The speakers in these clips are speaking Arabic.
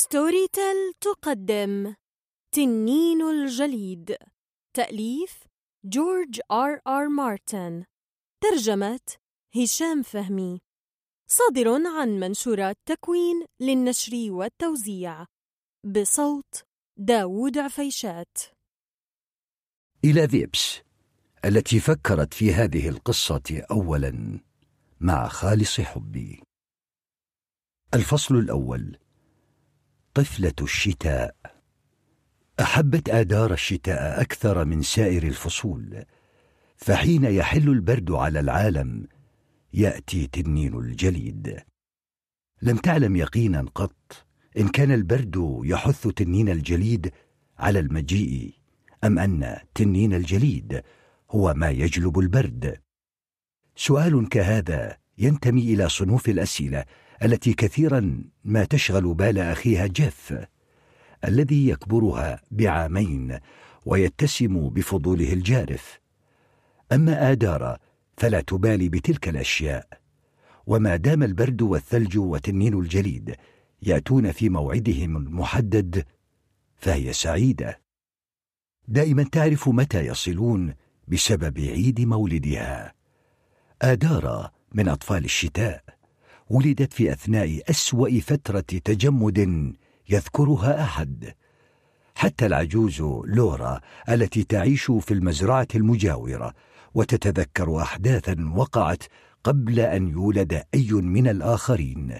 Storytel تقدم. تنين الجليد. تأليف جورج آر آر مارتن. ترجمة هشام فهمي. صادر عن منشورات تكوين للنشر والتوزيع. بصوت داوود عفيشات. إلى فيبس التي فكرت في هذه القصة أولا مع خالص حبي. الفصل الأول. طفلة الشتاء. أحبت آدار الشتاء أكثر من سائر الفصول فحين يحل البرد على العالم يأتي تنين الجليد. لم تعلم يقينا قط إن كان البرد يحث تنين الجليد على المجيء أم أن تنين الجليد هو ما يجلب البرد. سؤال كهذا ينتمي إلى صنوف الأسئلة التي كثيرا ما تشغل بال أخيها جيف الذي يكبرها بعامين ويتسم بفضوله الجارف. أما ادارا فلا تبالي بتلك الأشياء. وما دام البرد والثلج وتنين الجليد يأتون في موعدهم المحدد فهي سعيدة. دائما تعرف متى يصلون بسبب عيد مولدها. ادارا من أطفال الشتاء. ولدت في أثناء أسوأ فترة تجمد يذكرها أحد حتى العجوز لورا التي تعيش في المزرعة المجاورة وتتذكر احداثا وقعت قبل أن يولد أي من الآخرين.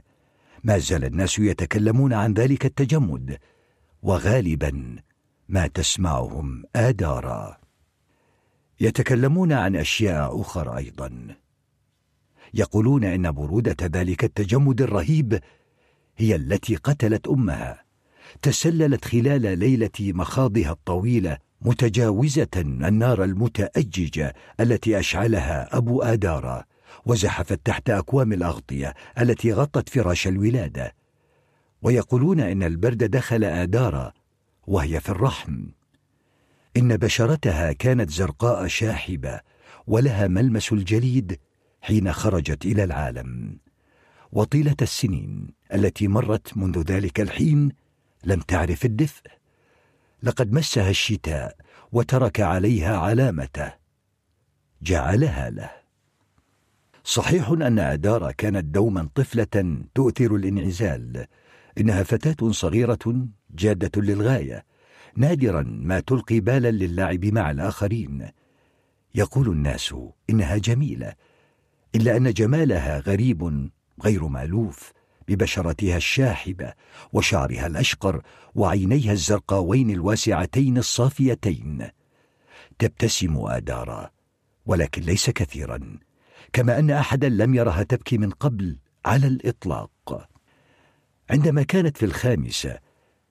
ما زال الناس يتكلمون عن ذلك التجمد وغالبا ما تسمعهم آدارا. يتكلمون عن أشياء أخرى أيضا. يقولون إن برودة ذلك التجمد الرهيب هي التي قتلت أمها تسللت خلال ليلة مخاضها الطويلة متجاوزة النار المتأججة التي أشعلها أبو آدارا وزحفت تحت أكوام الأغطية التي غطت فراش الولادة. ويقولون إن البرد دخل آدارا وهي في الرحم. إن بشرتها كانت زرقاء شاحبة ولها ملمس الجليد حين خرجت إلى العالم. وطيلة السنين التي مرت منذ ذلك الحين لم تعرف الدفء. لقد مسها الشتاء وترك عليها علامته. جعلها له. صحيح أن اداره كانت دوما طفلة تؤثر الانعزال إنها فتاة صغيرة جادة للغاية. نادرا ما تلقي بالا للعب مع الآخرين. يقول الناس إنها جميلة. إلا أن جمالها غريب غير مألوف ببشرتها الشاحبة وشعرها الأشقر وعينيها الزرقاوين الواسعتين الصافيتين. تبتسم آدارا ولكن ليس كثيرا كما أن احدا لم يرها تبكي من قبل على الإطلاق. عندما كانت في الخامسه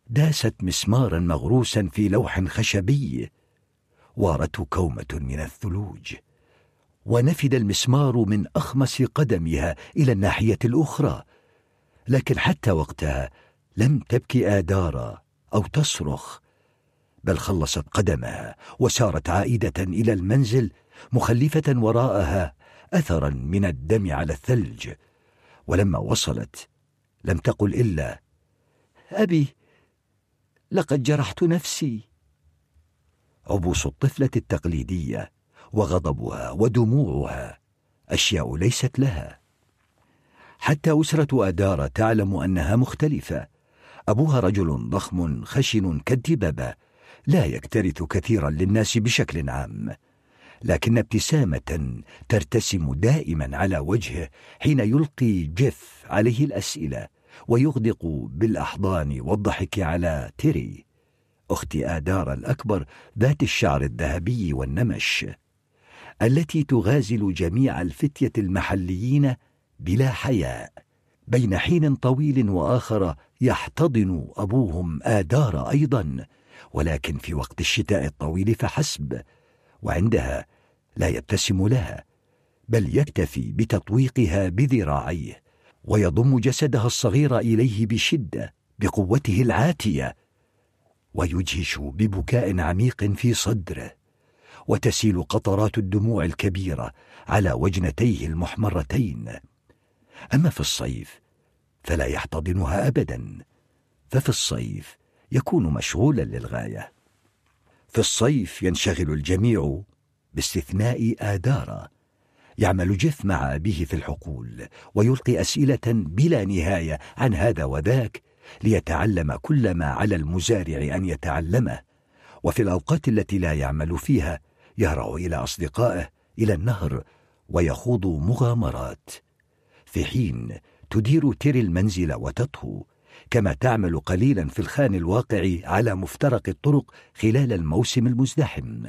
داست مسمارا مغروسا في لوح خشبي وارته كومة من الثلوج. ونفد المسمار من اخمص قدمها إلى الناحية الأخرى. لكن حتى وقتها لم تبكي آدارا أو تصرخ بل خلصت قدمها وسارت عائدة إلى المنزل مخلفة وراءها اثرا من الدم على الثلج. ولما وصلت لم تقل إلا أبي لقد جرحت نفسي. عبوس الطفلة التقليدية وغضبها ودموعها. أشياء ليست لها. حتى أسرة أدارة تعلم أنها مختلفة. أبوها رجل ضخم خشن كالدببه لا يكترث كثيرا للناس بشكل عام. لكن ابتسامة ترتسم دائما على وجهه حين يلقي جيف عليه الأسئلة ويغدق بالأحضان والضحك على تيري اخت آدارة الأكبر ذات الشعر الذهبي والنمش. التي تغازل جميع الفتية المحليين بلا حياء بين حين طويل وآخر يحتضن أبوهم آدار أيضا ولكن في وقت الشتاء الطويل فحسب وعندها لا يبتسم لها بل يكتفي بتطويقها بذراعيه ويضم جسدها الصغير إليه بشدة بقوته العاتية ويجهش ببكاء عميق في صدره. وتسيل قطرات الدموع الكبيرة على وجنتيه المحمرتين. أما في الصيف فلا يحتضنها ابدا ففي الصيف يكون مشغولا للغاية. في الصيف ينشغل الجميع باستثناء آدارا يعمل جيف مع أبيه في الحقول ويلقي أسئلة بلا نهاية عن هذا وذاك ليتعلم كل ما على المزارع أن يتعلمه. وفي الأوقات التي لا يعمل فيها يهرع إلى أصدقائه إلى النهر ويخوض مغامرات. في حين تدير تيري المنزل وتطهو كما تعمل قليلا في الخان الواقع على مفترق الطرق خلال الموسم المزدحم.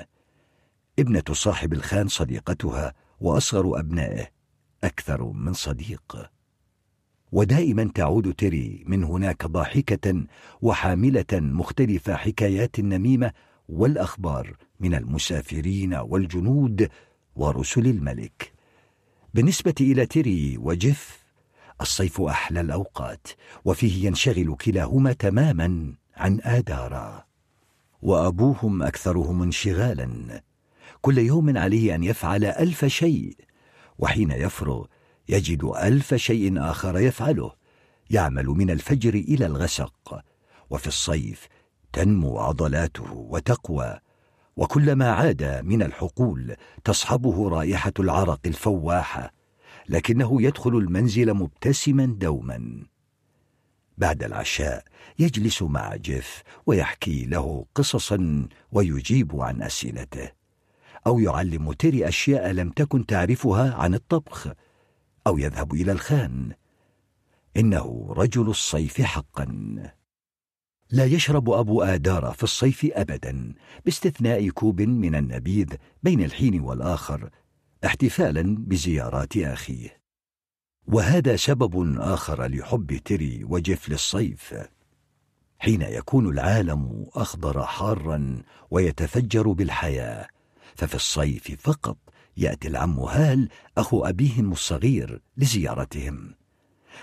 ابنة صاحب الخان صديقتها وأصغر أبنائه أكثر من صديق. ودائما تعود تيري من هناك ضاحكة وحاملة مختلف حكايات النميمة والأخبار من المسافرين والجنود ورسل الملك. بالنسبة إلى تيري وجيف الصيف أحلى الأوقات وفيه ينشغل كلاهما تماما عن آدارا. وأبوهم أكثرهم انشغالا. كل يوم عليه أن يفعل ألف شيء وحين يفرغ يجد ألف شيء آخر يفعله يعمل من الفجر إلى الغسق. وفي الصيف تنمو عضلاته وتقوى وكلما عاد من الحقول تصحبه رائحة العرق الفواحة لكنه يدخل المنزل مبتسما دوما. بعد العشاء يجلس مع جيف ويحكي له قصصا ويجيب عن أسئلته أو يعلم تيري أشياء لم تكن تعرفها عن الطبخ أو يذهب إلى الخان. إنه رجل الصيف حقا. لا يشرب أبو اداره في الصيف ابدا باستثناء كوب من النبيذ بين الحين والآخر احتفالا بزيارات أخيه. وهذا سبب آخر لحب تيري وجيف للصيف حين يكون العالم أخضر حارا ويتفجر بالحياة ففي الصيف فقط يأتي العم هال أخو أبيهم الصغير لزيارتهم.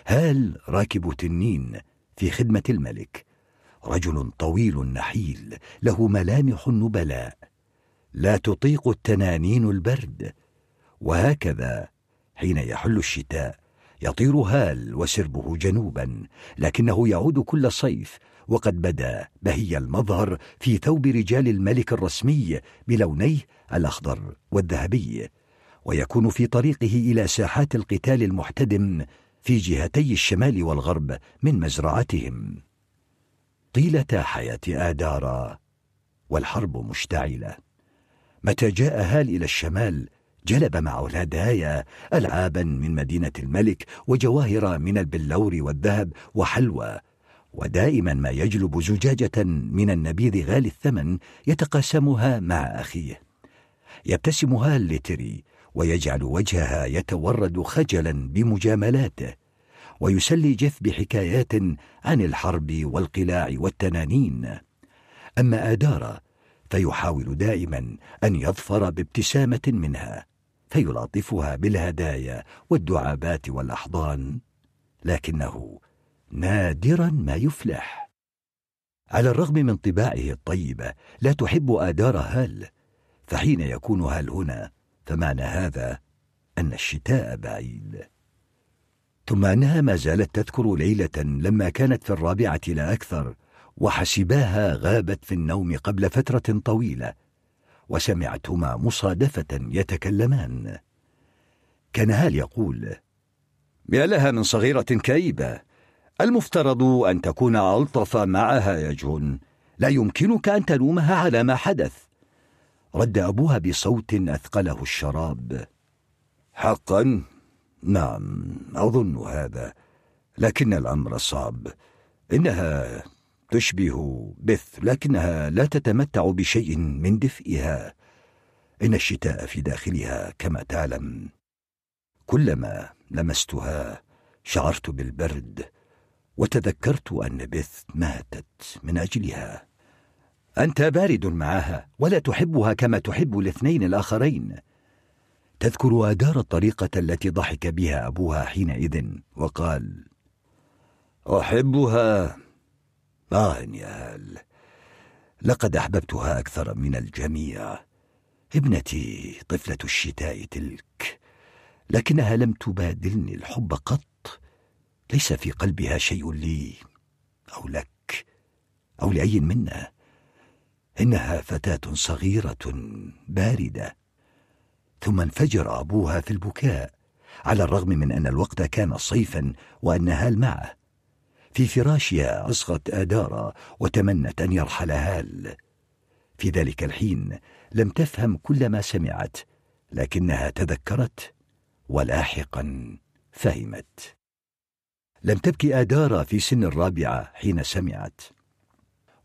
هال راكب تنين في خدمة الملك رجل طويل نحيل له ملامح النبلاء لا تطيق التنانين البرد. وهكذا حين يحل الشتاء يطير هال وسربه جنوبا لكنه يعود كل صيف. وقد بدا بهي المظهر في ثوب رجال الملك الرسمي بلونيه الأخضر والذهبي. ويكون في طريقه إلى ساحات القتال المحتدم في جهتي الشمال والغرب من مزرعتهم. طيلة حياة ادارا والحرب مشتعلة. متى جاء هال إلى الشمال جلب معه الهدايا العابا من مدينة الملك وجواهر من البلور والذهب وحلوى. ودائما ما يجلب زجاجة من النبيذ غالي الثمن يتقاسمها مع أخيه. يبتسم هال لتري ويجعل وجهها يتورد خجلا بمجاملاته. ويسلي جيف بحكايات عن الحرب والقلاع والتنانين. أما ادارا فيحاول دائما أن يظفر بابتسامة منها فيلاطفها بالهدايا والدعابات والأحضان لكنه نادرا ما يفلح. على الرغم من طباعه الطيبه لا تحب آدار هال فحين يكون هال هنا فمعنى هذا أن الشتاء بعيد. ثم أنها ما زالت تذكر ليلة لما كانت في الرابعة لا أكثر وحسباها غابت في النوم قبل فترة طويلة وسمعتهما مصادفة يتكلمان. كان هال يقول يا لها من صغيرة كئيبة المفترض أن تكون ألطف معها يا جون لا يمكنك أن تلومها على ما حدث. رد أبوها بصوت أثقله الشراب حقا نعم أظن هذا لكن الأمر صعب. إنها تشبه بث لكنها لا تتمتع بشيء من دفئها. إن الشتاء في داخلها كما تعلم. كلما لمستها شعرت بالبرد وتذكرت أن بث ماتت من أجلها. أنت بارد معها ولا تحبها كما تحب الاثنين الآخرين. تذكر أدار الطريقة التي ضحك بها أبوها حينئذ وقال أحبها. آه يا هال لقد أحببتها أكثر من الجميع. ابنتي طفلة الشتاء تلك لكنها لم تبادلني الحب قط. ليس في قلبها شيء لي أو لك أو لأي منا. إنها فتاة صغيرة باردة ثم انفجر أبوها في البكاء على الرغم من أن الوقت كان صيفا هال معه. في فراشها أصغت آدارا وتمنت أن يرحل هال. في ذلك الحين لم تفهم كل ما سمعت لكنها تذكرت ولاحقا فهمت. لم تبكي آدارا في سن الرابعة حين سمعت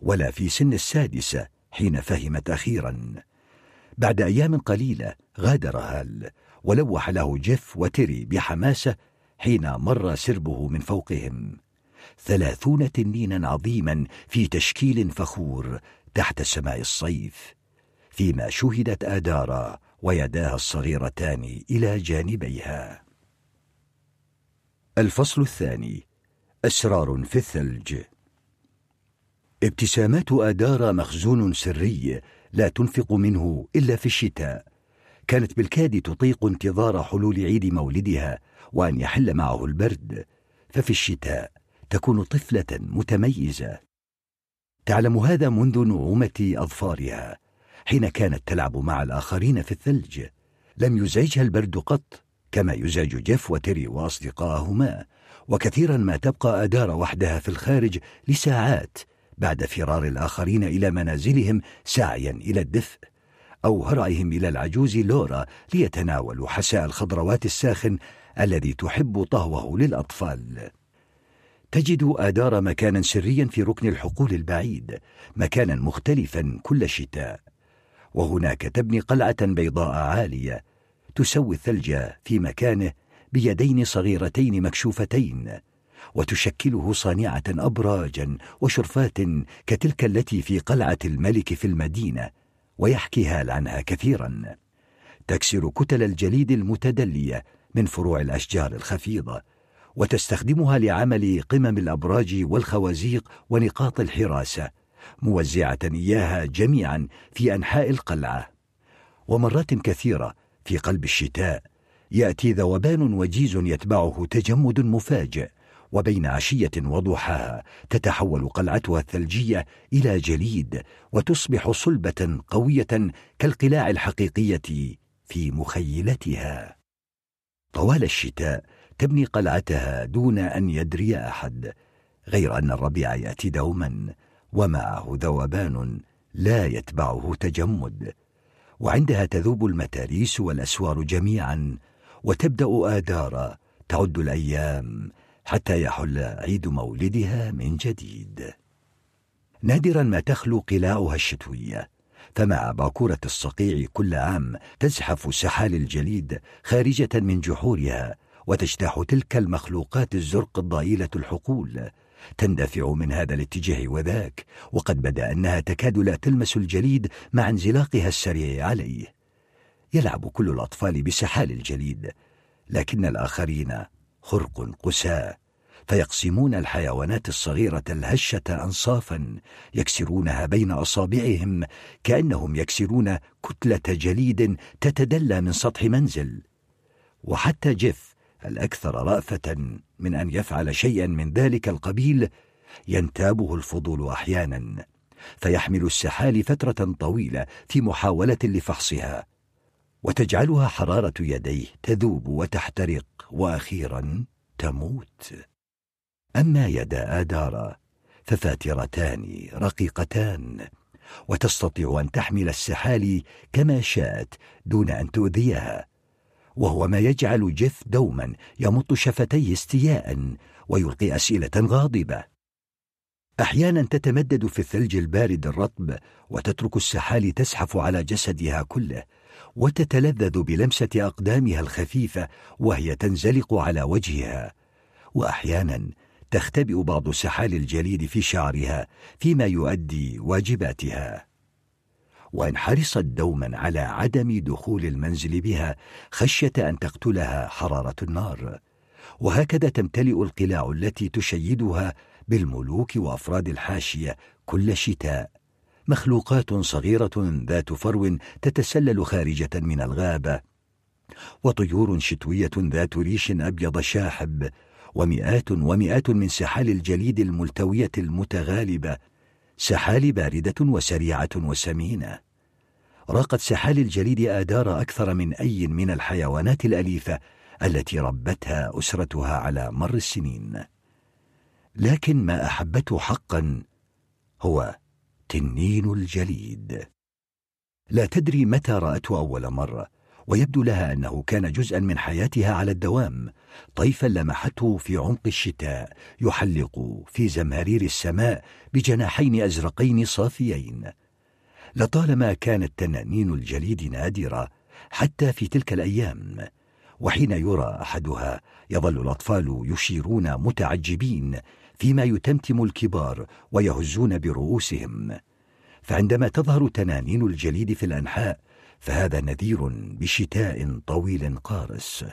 ولا في سن السادسة حين فهمت أخيرا. بعد أيام قليلة غادر هال ولوح له جيف وتيري بحماسة حين مر سربه من فوقهم. ثلاثون تنينا عظيما في تشكيل فخور تحت سماء الصيف. فيما شهدت آدارا ويداها الصغيرتان إلى جانبيها. الفصل الثاني أسرار في الثلج. ابتسامات آدارا مخزون سري لا تنفق منه إلا في الشتاء. كانت بالكاد تطيق انتظار حلول عيد مولدها وأن يحل معه البرد ففي الشتاء تكون طفلة متميزة. تعلم هذا منذ نعومة أظفارها حين كانت تلعب مع الآخرين في الثلج. لم يزعجها البرد قط كما يزعج جيف وتيري وأصدقائهما وكثيرا ما تبقى أدار وحدها في الخارج لساعات بعد فرار الآخرين إلى منازلهم سعيا إلى الدفء. أو هرعهم إلى العجوز لورا ليتناولوا حساء الخضروات الساخن الذي تحب طهوه للأطفال. تجد آدار مكانا سريا في ركن الحقول البعيد مكانا مختلفا كل شتاء. وهناك تبني قلعة بيضاء عالية تسوي الثلج في مكانه بيدين صغيرتين مكشوفتين وتشكله صانعة أبراجا وشرفات كتلك التي في قلعة الملك في المدينة. ويحكي هال عنها كثيرا. تكسر كتل الجليد المتدلية من فروع الأشجار الخفيضة وتستخدمها لعمل قمم الأبراج والخوازيق ونقاط الحراسة موزعة إياها جميعا في أنحاء القلعة. ومرات كثيرة في قلب الشتاء يأتي ذوبان وجيز يتبعه تجمد مفاجئ. وبين عشية وضحاها تتحول قلعتها الثلجية إلى جليد وتصبح صلبة قوية كالقلاع الحقيقية في مخيلتها. طوال الشتاء تبني قلعتها دون أن يدري أحد غير أن الربيع يأتي دوما ومعه ذوبان لا يتبعه تجمد. وعندها تذوب المتاريس والأسوار جميعا وتبدأ آدارا تعد الأيام حتى يحل عيد مولدها من جديد. نادرا ما تخلو قلاعها الشتوية فمع باكورة الصقيع كل عام تزحف سحال الجليد خارجة من جحورها وتجتاح تلك المخلوقات الزرق الضئيلة الحقول. تندفع من هذا الاتجاه وذاك وقد بدأ أنها تكاد لا تلمس الجليد مع انزلاقها السريع عليه. يلعب كل الأطفال بسحال الجليد لكن الآخرين خرق قساة فيقسمون الحيوانات الصغيرة الهشة أنصافا يكسرونها بين أصابعهم كأنهم يكسرون كتلة جليد تتدلى من سطح منزل. وحتى جيف الأكثر رأفة من أن يفعل شيئا من ذلك القبيل ينتابه الفضول أحيانا فيحمل السحال فترة طويلة في محاولة لفحصها. وتجعلها حرارة يديه تذوب وتحترق وأخيرا تموت. أما يدا آدارا ففاترتان رقيقتان وتستطيع أن تحمل السحال كما شاءت دون أن تؤذيها وهو ما يجعل جيف دوما يمط شفتيه استياء ويلقي أسئلة غاضبة. أحيانا تتمدد في الثلج البارد الرطب وتترك السحال تزحف على جسدها كله وتتلذذ بلمسة أقدامها الخفيفة وهي تنزلق على وجهها. وأحيانا تختبئ بعض سحال الجليد في شعرها فيما يؤدي واجباتها. وإن حرصت دوما على عدم دخول المنزل بها خشية أن تقتلها حرارة النار. وهكذا تمتلئ القلاع التي تشيدها بالملوك وأفراد الحاشية كل شتاء. مخلوقات صغيرة ذات فرو تتسلل خارجة من الغابة وطيور شتوية ذات ريش أبيض شاحب ومئات ومئات من سحال الجليد الملتوية المتغالبة سحالي باردة وسريعة وسمينة. راقت سحال الجليد آدار أكثر من أي من الحيوانات الأليفة التي ربتها أسرتها على مر السنين. لكن ما أحبته حقا هو تنين الجليد. لا تدري متى رأته أول مرة ويبدو لها أنه كان جزءا من حياتها على الدوام. طيفا لمحته في عمق الشتاء يحلق في زمهرير السماء بجناحين أزرقين صافيين. لطالما كانت تنانين الجليد نادرة حتى في تلك الأيام وحين يرى أحدها يظل الأطفال يشيرون متعجبين فيما يتمتم الكبار ويهزون برؤوسهم. فعندما تظهر تنانين الجليد في الأنحاء فهذا نذير بشتاء طويل قارس.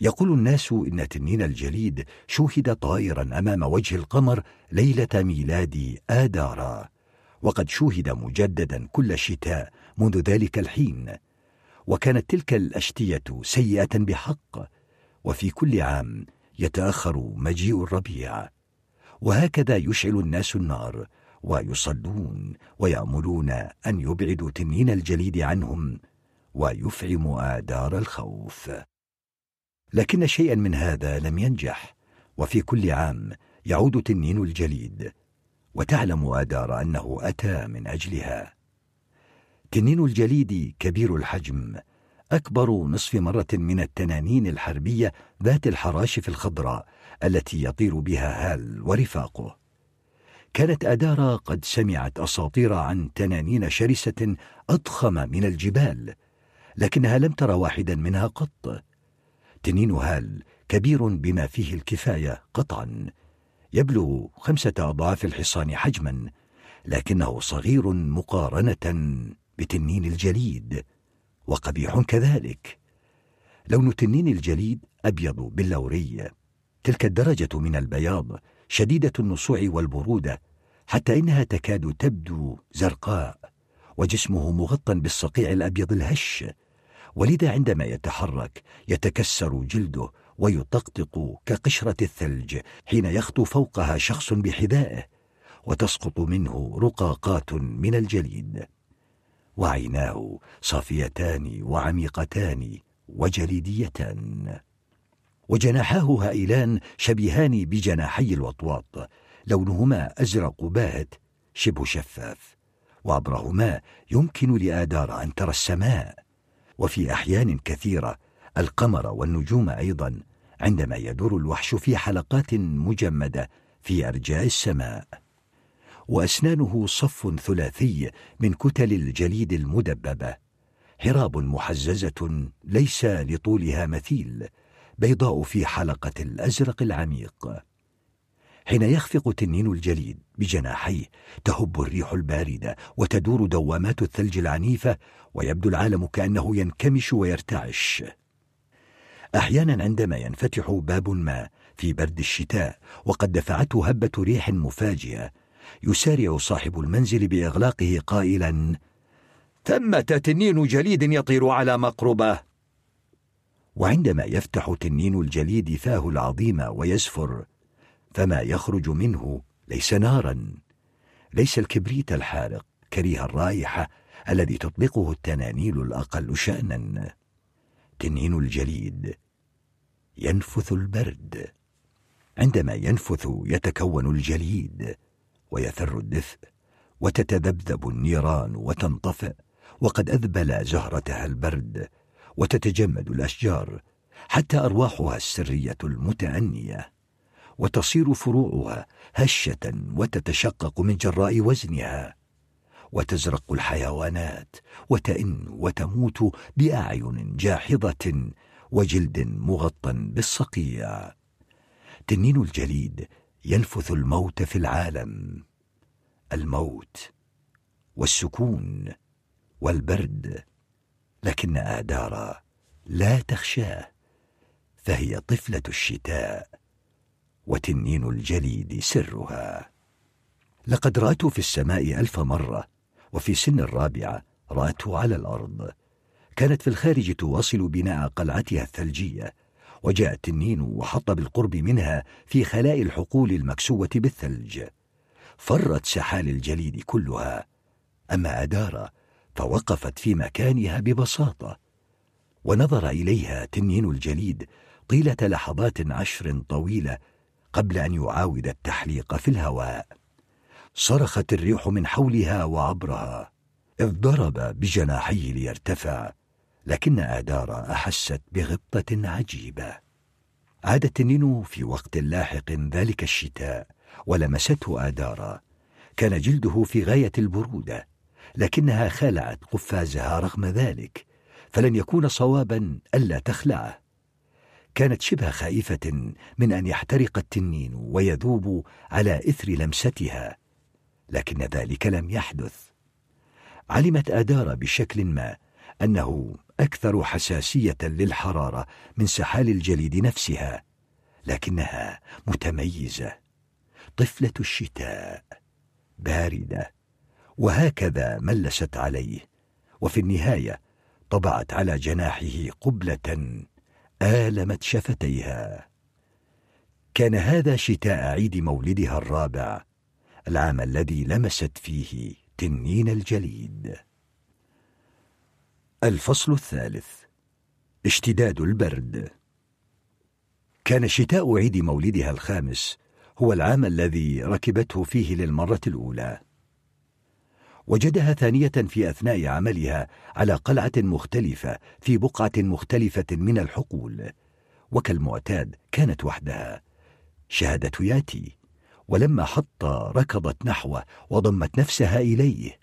يقول الناس إن تنين الجليد شوهد طائرا أمام وجه القمر ليلة ميلاد آدارا وقد شوهد مجددا كل شتاء منذ ذلك الحين. وكانت تلك الأشتية سيئة بحق وفي كل عام يتأخر مجيء الربيع. وهكذا يشعل الناس النار ويصلون ويأملون أن يبعدوا تنين الجليد عنهم ويفعموا آدار الخوف. لكن شيئا من هذا لم ينجح وفي كل عام يعود تنين الجليد وتعلم آدار أنه أتى من أجلها. تنين الجليد كبير الحجم أكبر نصف مرة من التنانين الحربية ذات الحراشف الخضراء التي يطير بها هال ورفاقه. كانت أدارا قد سمعت أساطير عن تنانين شرسة أضخم من الجبال لكنها لم تر واحدا منها قط. تنين هال كبير بما فيه الكفاية قطعا. يبلغ خمسة أضعاف الحصان حجما لكنه صغير مقارنة بتنين الجليد وقبيح كذلك. لون تنين الجليد أبيض باللوري. تلك الدرجة من البياض شديدة النصوع والبرودة حتى إنها تكاد تبدو زرقاء وجسمه مغطى بالصقيع الأبيض الهش. ولذا عندما يتحرك يتكسر جلده ويطقطق كقشرة الثلج حين يخطو فوقها شخص بحذائه وتسقط منه رقاقات من الجليد. وعيناه صافيتان وعميقتان وجليديتان. وجناحاه هائلان شبيهان بجناحي الوطواط لونهما أزرق باهت شبه شفاف وعبرهما يمكن لآدار أن ترى السماء. وفي أحيان كثيرة القمر والنجوم أيضا عندما يدور الوحش في حلقات مجمدة في أرجاء السماء. وأسنانه صف ثلاثي من كتل الجليد المدببة حراب محززة ليس لطولها مثيل. بيضاء في حلقة الأزرق العميق. حين يخفق تنين الجليد بجناحيه تهب الريح الباردة وتدور دوامات الثلج العنيفة ويبدو العالم كأنه ينكمش ويرتعش. أحيانا عندما ينفتح باب ما في برد الشتاء وقد دفعته هبة ريح مفاجئة يسارع صاحب المنزل بإغلاقه قائلا ثمة تنين جليد يطير على مقربة. وعندما يفتح تنين الجليد فاه العظيم ويزفر فما يخرج منه ليس نارا. ليس الكبريت الحارق كريه الرائحة الذي تطلقه التنانيل الأقل شأنا. تنين الجليد ينفث البرد. عندما ينفث يتكون الجليد ويثر الدفء وتتذبذب النيران وتنطفئ وقد أذبل زهرتها البرد. وتتجمد الأشجار حتى أرواحها السرية المتأنية وتصير فروعها هشة وتتشقق من جراء وزنها وتزرق الحيوانات وتئن وتموت بأعين جاحظة وجلد مغطى بالصقيع. تنين الجليد ينفث الموت في العالم الموت والسكون والبرد لكن آدارا لا تخشاه فهي طفلة الشتاء وتنين الجليد سرها. لقد رأته في السماء ألف مرة وفي سن الرابعة رأته على الأرض. كانت في الخارج تواصل بناء قلعتها الثلجية وجاء التنين وحط بالقرب منها في خلاء الحقول المكسوة بالثلج. فرت سحال الجليد كلها. أما أدارة فوقفت في مكانها ببساطة. ونظر إليها تنين الجليد طيلة لحظات عشر طويلة قبل أن يعاود التحليق في الهواء. صرخت الريح من حولها وعبرها. إذ ضرب بجناحيه ليرتفع لكن آدارا أحست بغبطة عجيبة. عاد التنين في وقت لاحق ذلك الشتاء ولمسته آدارا كان جلده في غاية البرودة. لكنها خلعت قفازها رغم ذلك فلن يكون صوابا ألا تخلعه. كانت شبه خائفة من أن يحترق التنين ويذوب على إثر لمستها لكن ذلك لم يحدث. علمت آدارا بشكل ما أنه أكثر حساسية للحرارة من سحال الجليد نفسها لكنها متميزة. طفلة الشتاء باردة. وهكذا ملست عليه. وفي النهاية طبعت على جناحه قبلة آلمت شفتيها. كان هذا شتاء عيد مولدها الرابع العام الذي لمست فيه تنين الجليد. الفصل الثالث اشتداد البرد. كان شتاء عيد مولدها الخامس هو العام الذي ركبته فيه للمرة الأولى. وجدها ثانية في أثناء عملها على قلعة مختلفة في بقعة مختلفة من الحقول. وكالمعتاد كانت وحدها. شهادة ياتي ولما حط ركضت نحوه وضمت نفسها إليه.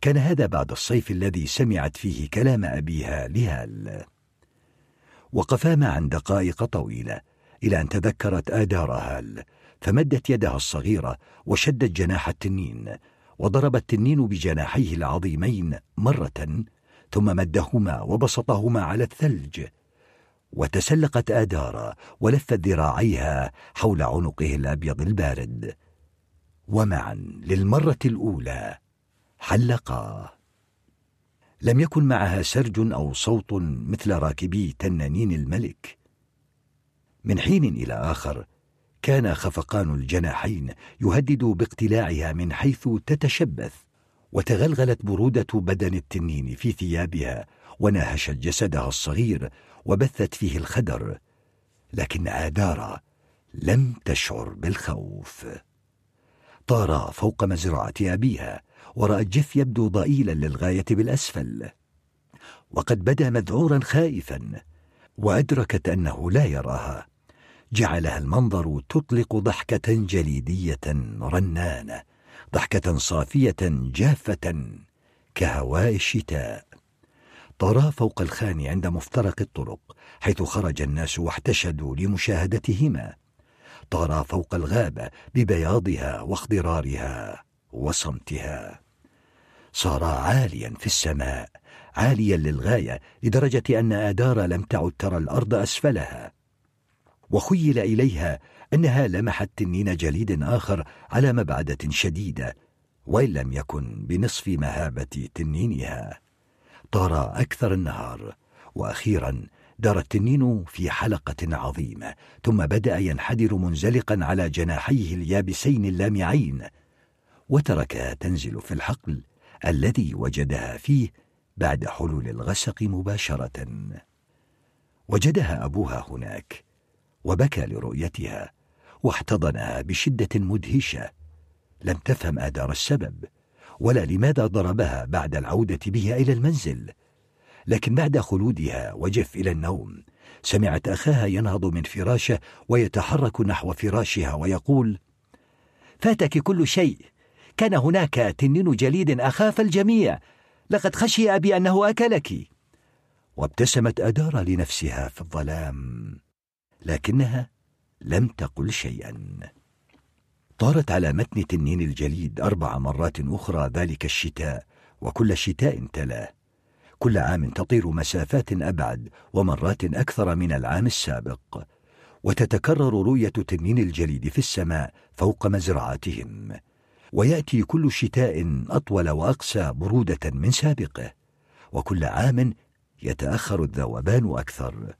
كان هذا بعد الصيف الذي سمعت فيه كلام أبيها لهال. وقفا معا دقائق طويلة إلى أن تذكرت آدار هال فمدت يدها الصغيرة وشدت جناح التنين. وضرب التنين بجناحيه العظيمين مرة ثم مدهما وبسطهما على الثلج وتسلقت آدارا ولفت ذراعيها حول عنقه الأبيض البارد. ومعا للمرة الأولى حلقا. لم يكن معها سرج أو صوت مثل راكبي تنانين الملك. من حين إلى آخر كان خفقان الجناحين يهدد باقتلاعها من حيث تتشبث وتغلغلت برودة بدن التنين في ثيابها وناهشت جسدها الصغير وبثت فيه الخدر لكن آدارا لم تشعر بالخوف. طارا فوق مزرعة أبيها ورأى جيف يبدو ضئيلا للغاية بالأسفل. وقد بدا مذعورا خائفا وأدركت أنه لا يراها. جعلها المنظر تطلق ضحكة جليدية رنانة ضحكة صافية جافة كهواء الشتاء. طرا فوق الخان عند مفترق الطرق حيث خرج الناس واحتشدوا لمشاهدتهما. طارا فوق الغابة ببياضها واخضرارها وصمتها. صار عاليا في السماء عاليا للغاية لدرجة أن آدار لم تعد ترى الأرض أسفلها. وخيل إليها أنها لمحت تنين جليد آخر على مبعدة شديدة وإن لم يكن بنصف مهابة تنينها. طار أكثر النهار وأخيرا دار التنين في حلقة عظيمة ثم بدأ ينحدر منزلقا على جناحيه اليابسين اللامعين وتركها تنزل في الحقل الذي وجدها فيه بعد حلول الغسق مباشرة. وجدها أبوها هناك وبكى لرؤيتها واحتضنها بشدة مدهشة. لم تفهم آدار السبب ولا لماذا ضربها بعد العودة بها إلى المنزل. لكن بعد خلودها وجف إلى النوم سمعت أخاها ينهض من فراشه ويتحرك نحو فراشها ويقول فاتك كل شيء. كان هناك تنين جليد أخاف الجميع. لقد خشي أبي أنه أكلك. وابتسمت أدار لنفسها في الظلام. لكنها لم تقل شيئا. طارت على متن تنين الجليد أربع مرات أخرى ذلك الشتاء وكل شتاء تلاه كل عام تطير مسافات أبعد ومرات أكثر من العام السابق. وتتكرر رؤية تنين الجليد في السماء فوق مزرعتهم. ويأتي كل شتاء أطول وأقسى برودة من سابقه. وكل عام يتأخر الذوبان أكثر.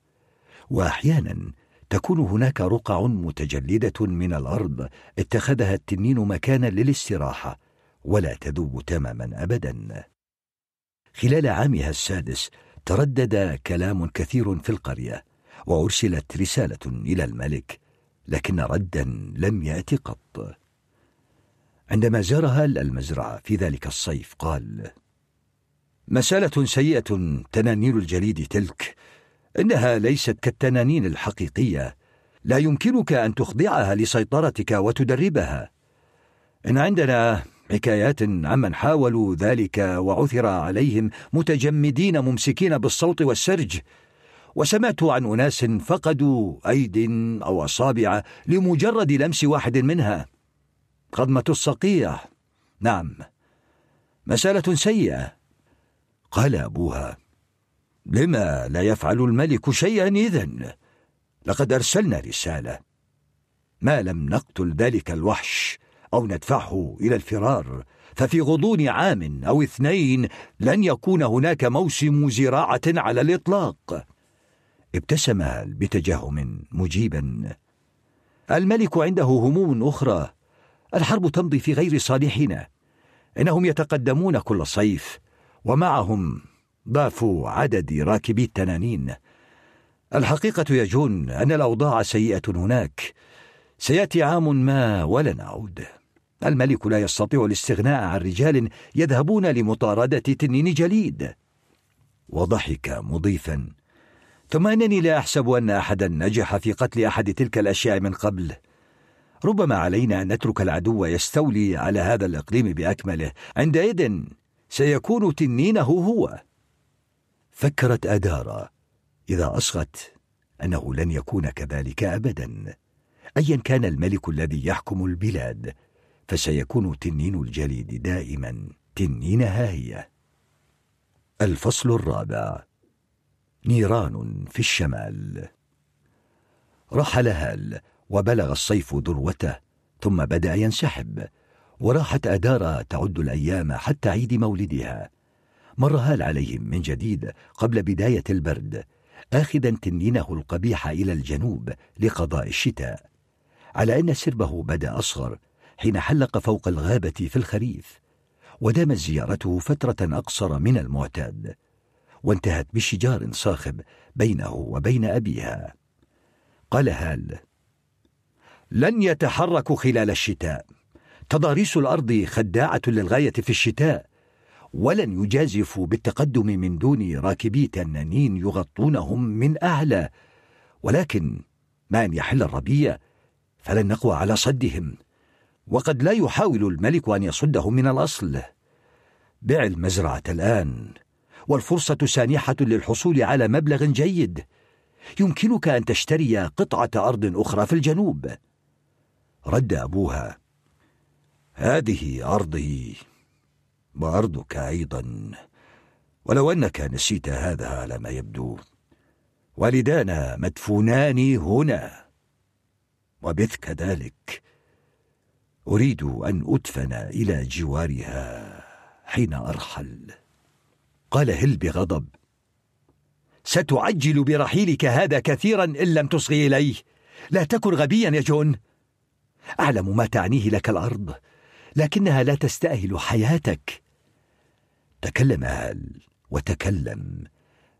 وأحيانا تكون هناك رقع متجلدة من الأرض اتخذها التنين مكانا للاستراحة ولا تذوب تماما ابدا. خلال عامها السادس تردد كلام كثير في القرية وأرسلت رسالة إلى الملك لكن ردا لم يأت قط. عندما زارها المزرعة في ذلك الصيف قال مسألة سيئة تنانين الجليد تلك إنها ليست كالتنانين الحقيقية. لا يمكنك أن تخضعها لسيطرتك وتدربها. إن عندنا حكايات عمن حاولوا ذلك وعثر عليهم متجمدين ممسكين بالصوت والسرج. وسمعت عن أناس فقدوا أيد أو أصابع لمجرد لمس واحد منها. قضمه الصقيع. نعم. مسألة سيئة. قال أبوها لما لا يفعل الملك شيئا إذن؟ لقد أرسلنا رسالة. ما لم نقتل ذلك الوحش أو ندفعه إلى الفرار ففي غضون عام أو اثنين لن يكون هناك موسم زراعة على الإطلاق. ابتسم بتجهم مجيبا. الملك عنده هموم أخرى. الحرب تمضي في غير صالحنا. إنهم يتقدمون كل صيف ومعهم ضعف عدد راكبي التنانين. الحقيقة يا جون أن الأوضاع سيئة هناك. سيأتي عام ما ولا نعود الملك لا يستطيع الاستغناء عن رجال يذهبون لمطاردة تنين جليد. وضحك مضيفا. ثم أنني لا أحسب أن احدا نجح في قتل أحد تلك الأشياء من قبل. ربما علينا أن نترك العدو يستولي على هذا الإقليم بأكمله. عندئذ سيكون تنينه هو. فكرت ادارا إذا أصغت أنه لن يكون كذلك ابدا. ايا كان الملك الذي يحكم البلاد فسيكون تنين الجليد دائما تنينها هي الفصل الرابع نيران في الشمال. رحل هال وبلغ الصيف ذروته ثم بدأ ينسحب وراحت ادارا تعد الأيام حتى عيد مولدها. مر هال عليهم من جديد قبل بداية البرد اخذا تنينه القبيح إلى الجنوب لقضاء الشتاء. على أن سربه بدأ أصغر حين حلق فوق الغابة في الخريف ودامت زيارته فترة أقصر من المعتاد وانتهت بشجار صاخب بينه وبين أبيها. قال هال لن يتحركوا خلال الشتاء. تضاريس الأرض خداعة للغاية في الشتاء ولن يجازفوا بالتقدم من دون راكبي تنانين يغطونهم من أعلى. ولكن ما أن يحل الربيع فلن نقوى على صدهم. وقد لا يحاول الملك أن يصدهم من الأصل. بع المزرعة الآن. والفرصة سانحة للحصول على مبلغ جيد. يمكنك أن تشتري قطعة أرض أخرى في الجنوب. رد أبوها. هذه أرضي. وأرضك أيضا. ولو أنك نسيت هذا على ما يبدو والدانا مدفونان هنا. وبث كذلك أريد أن أدفن إلى جوارها حين أرحل. قال هل بغضب؟ ستعجل برحيلك هذا كثيرا إن لم تصغي إليه. لا تكن غبيا يا جون. أعلم ما تعنيه لك الأرض لكنها لا تستأهل حياتك. تكلم هال وتكلم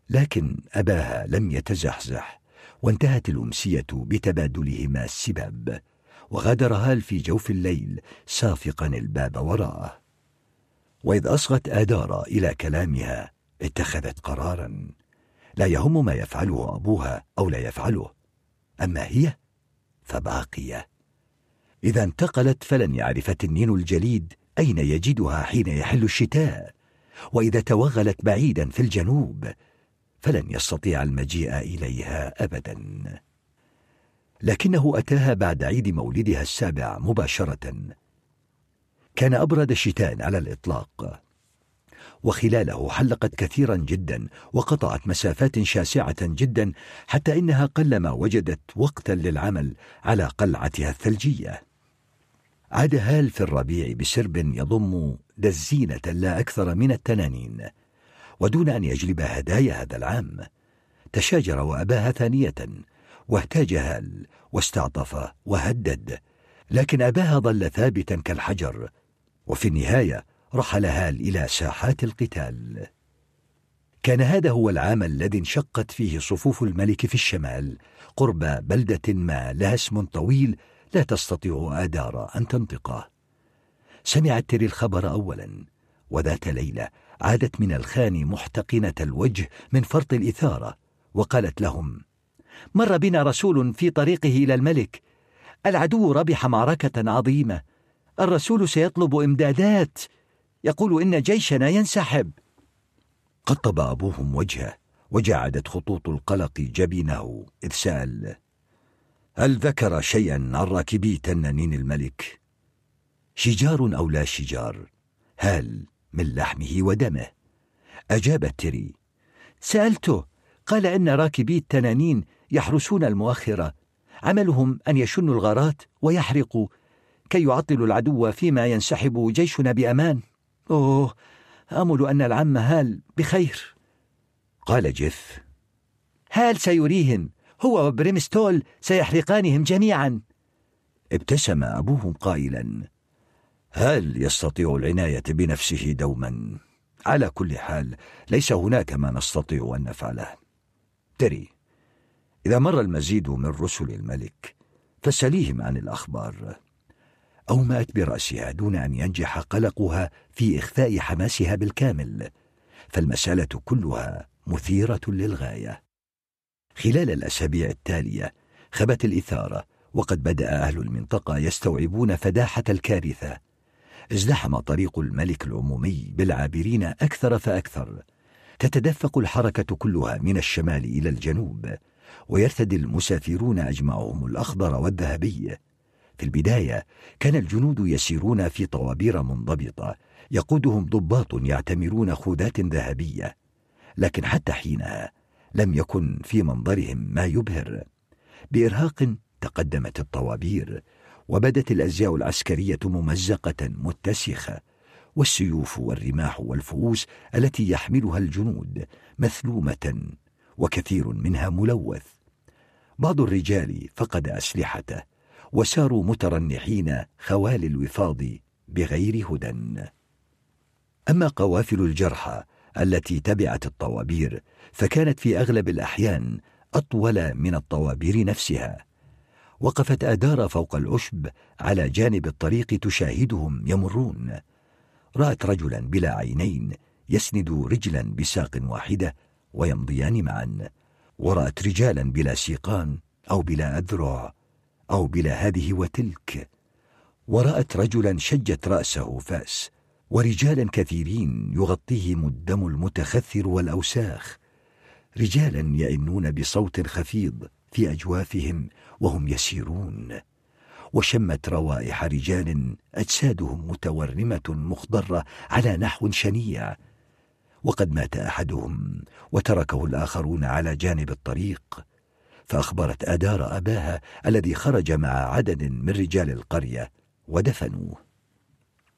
لكن أباها لم يتزحزح وانتهت الأمسية بتبادلهما السباب وغادر هال في جوف الليل سافقا الباب وراءه. وإذ أصغت آدارا إلى كلامها اتخذت قرارا. لا يهم ما يفعله أبوها أو لا يفعله. أما هي فباقية. إذا انتقلت فلن يعرف التنين الجليد أين يجدها حين يحل الشتاء. وإذا توغلت بعيدا في الجنوب فلن يستطيع المجيء إليها ابدا. لكنه أتاها بعد عيد مولدها السابع مباشرة. كان أبرد شتاء على الإطلاق وخلاله حلقت كثيرا جدا وقطعت مسافات شاسعة جدا حتى إنها قلما وجدت وقتا للعمل على قلعتها الثلجية. عاد هال في الربيع بسرب يضم دزينة لا أكثر من التنانين ودون أن يجلب هدايا هذا العام تشاجر وأباها ثانية واهتاج هال واستعطف وهدد لكن أباها ظل ثابتا كالحجر وفي النهاية رحل هال إلى ساحات القتال. كان هذا هو العام الذي انشقت فيه صفوف الملك في الشمال قرب بلدة ما لها اسم طويل لا تستطيع آدارا أن تنطقه. سمعت تري الخبر أولا وذات ليلة عادت من الخان محتقنة الوجه من فرط الإثارة وقالت لهم مر بنا رسول في طريقه إلى الملك. العدو ربح معركة عظيمة. الرسول سيطلب إمدادات. يقول إن جيشنا ينسحب. قطب أبوهم وجهه وجعدت خطوط القلق جبينه إذ سأل هل ذكر شيئا عن راكبي تنانين الملك؟ شجار أو لا شجار؟ هل من لحمه ودمه؟ أجابت تري سألته قال إن راكبي التنانين يحرسون المؤخرة. عملهم أن يشنوا الغارات ويحرقوا كي يعطلوا العدو فيما ينسحب جيشنا بأمان. أوه آمل أن العم هال بخير. قال جيف هال سيريهم هو وبريمستون سيحرقانهم جميعا. ابتسم أبوهم قائلا هل يستطيع العناية بنفسه دوما؟ على كل حال ليس هناك ما نستطيع أن نفعله. تري إذا مر المزيد من رسل الملك فسليهم عن الأخبار. أومأت برأسها دون أن ينجح قلقها في إخفاء حماسها بالكامل. فالمسألة كلها مثيرة للغاية. خلال الأسابيع التالية خبت الإثارة وقد بدأ أهل المنطقة يستوعبون فداحة الكارثة. ازدحم طريق الملك العمومي بالعابرين أكثر فأكثر. تتدفق الحركة كلها من الشمال إلى الجنوب ويرتدي المسافرون أجمعهم الأخضر والذهبي. في البداية كان الجنود يسيرون في طوابير منضبطة يقودهم ضباط يعتمرون خوذات ذهبية. لكن حتى حينها لم يكن في منظرهم ما يبهر. بإرهاق تقدمت الطوابير وبدت الأزياء العسكرية ممزقة متسخة والسيوف والرماح والفؤوس التي يحملها الجنود مثلومة وكثير منها ملوث. بعض الرجال فقد أسلحته وساروا مترنحين خوال الوفاض بغير هدى. أما قوافل الجرحى التي تبعت الطوابير فكانت في أغلب الأحيان أطول من الطوابير نفسها. وقفت آدار فوق العشب على جانب الطريق تشاهدهم يمرون. رأت رجلا بلا عينين يسند رجلا بساق واحدة ويمضيان معا. ورأت رجالا بلا سيقان أو بلا أذرع أو بلا هذه وتلك. ورأت رجلا شجت رأسه فأس ورجالا كثيرين يغطيهم الدم المتخثر والأوساخ. رجالا يئنون بصوت خفيض في أجوافهم وهم يسيرون. وشمت روائح رجال أجسادهم متورمة مخضرة على نحو شنيع. وقد مات أحدهم وتركه الآخرون على جانب الطريق. فأخبرت آدار أباها الذي خرج مع عدد من رجال القرية ودفنوه.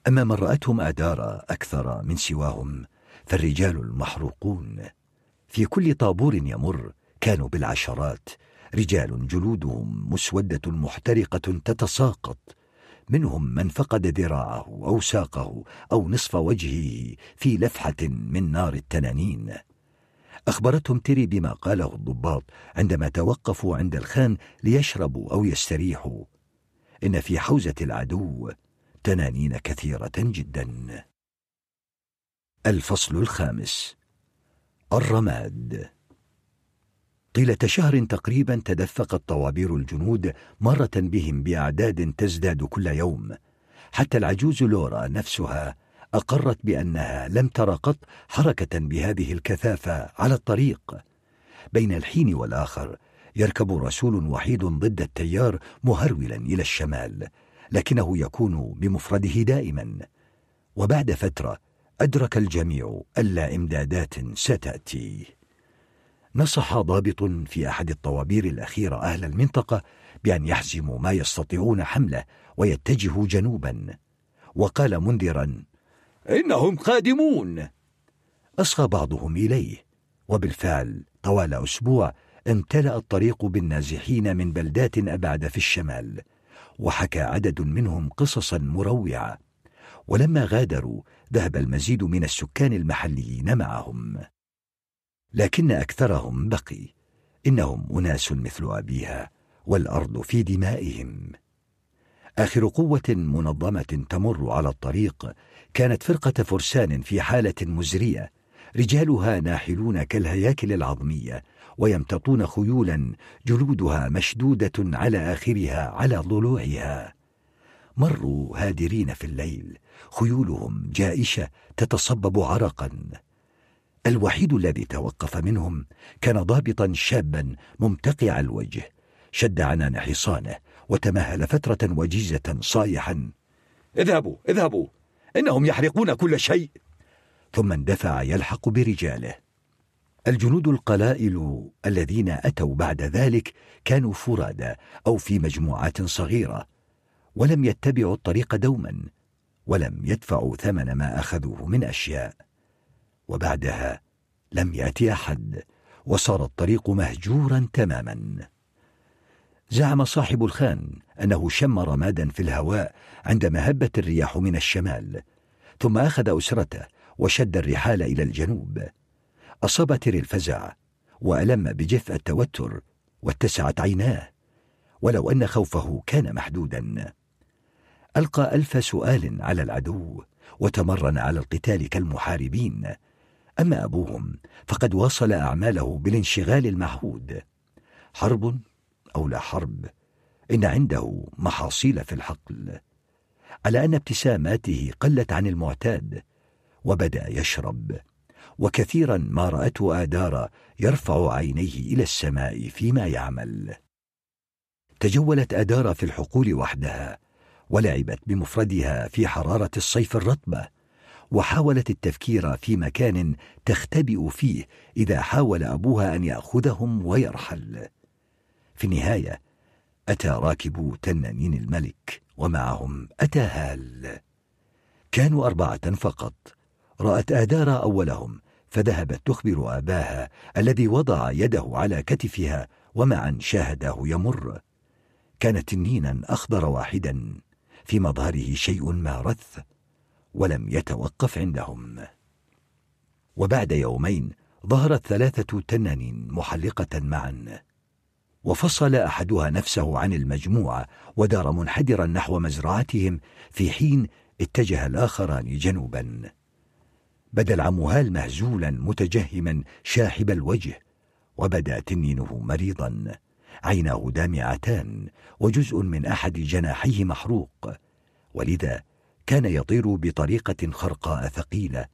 أما من رأتهم آدار أكثر من سواهم فالرجال المحروقون. في كل طابور يمر كانوا بالعشرات رجال جلودهم مسودة محترقة تتساقط. منهم من فقد ذراعه أو ساقه أو نصف وجهه في لفحة من نار التنانين. أخبرتهم تري بما قاله الضباط عندما توقفوا عند الخان ليشربوا أو يستريحوا. إن في حوزة العدو تنانين كثيرة جدا. الفصل الخامس الرماد. طيلة شهر تقريبا تدفقت طوابير الجنود مرة بهم بأعداد تزداد كل يوم حتى العجوز لورا نفسها أقرت بأنها لم تر قط حركة بهذه الكثافة على الطريق. بين الحين والآخر يركب رسول وحيد ضد التيار مهرولا إلى الشمال لكنه يكون بمفرده دائما. وبعد فترة أدرك الجميع ألا إمدادات ستأتي. نصح ضابط في أحد الطوابير الأخيرة أهل المنطقة بأن يحزموا ما يستطيعون حمله ويتجهوا جنوبا. وقال منذرا إنهم قادمون أصغى بعضهم إليه وبالفعل طوال أسبوع امتلأ الطريق بالنازحين من بلدات أبعد في الشمال وحكى عدد منهم قصصا مروعة. ولما غادروا ذهب المزيد من السكان المحليين معهم. لكن أكثرهم بقي. إنهم أناس مثل أبيها والأرض في دمائهم. آخر قوة منظمة تمر على الطريق كانت فرقة فرسان في حالة مزرية رجالها ناحلون كالهياكل العظمية ويمتطون خيولا جلودها مشدودة على آخرها على ضلوعها. مروا هادرين في الليل خيولهم جائشة تتصبب عرقا. الوحيد الذي توقف منهم كان ضابطا شابا ممتقع الوجه شد عنان حصانه وتمهل فترة وجيزة صايحا. اذهبوا اذهبوا إنهم يحرقون كل شيء. ثم اندفع يلحق برجاله. الجنود القلائل الذين أتوا بعد ذلك كانوا فرادى أو في مجموعات صغيرة ولم يتبعوا الطريق دوما. ولم يدفعوا ثمن ما أخذوه من أشياء. وبعدها لم يأتي أحد وصار الطريق مهجورا تماما. زعم صاحب الخان أنه شم رمادا في الهواء عندما هبت الرياح من الشمال ثم أخذ أسرته وشد الرحال إلى الجنوب. أصاب تيري الفزع وألم بجفء التوتر واتسعت عيناه ولو أن خوفه كان محدودا. ألقى ألف سؤال على العدو وتمرن على القتال كالمحاربين. أما أبوهم فقد واصل أعماله بالانشغال المعهود. حرب أو لا حرب؟ إن عنده محاصيل في الحقل. على أن ابتساماته قلت عن المعتاد وبدأ يشرب وكثيرا ما رأته آدارا يرفع عينيه إلى السماء فيما يعمل. تجولت آدارا في الحقول وحدها ولعبت بمفردها في حرارة الصيف الرطبة وحاولت التفكير في مكان تختبئ فيه إذا حاول أبوها أن يأخذهم ويرحل. في النهاية أتى راكبو تنانين الملك ومعهم أتى هال. كانوا أربعة فقط. رأت آدارا أولهم فذهبت تخبر آباها الذي وضع يده على كتفها ومعا شاهده يمر. كان تنينا أخضر واحدا. في مظهره شيء ما رث ولم يتوقف عندهم. وبعد يومين ظهرت ثلاثة تنانين محلقة معا. وفصل أحدها نفسه عن المجموعة ودار منحدرا نحو مزرعتهم في حين اتجه الآخران جنوبا. بدا العمهال مهزولا متجهما شاحب الوجه وبدأ تنينه مريضا. عيناه دامعتان وجزء من أحد جناحيه محروق ولذا كان يطير بطريقة خرقاء ثقيلة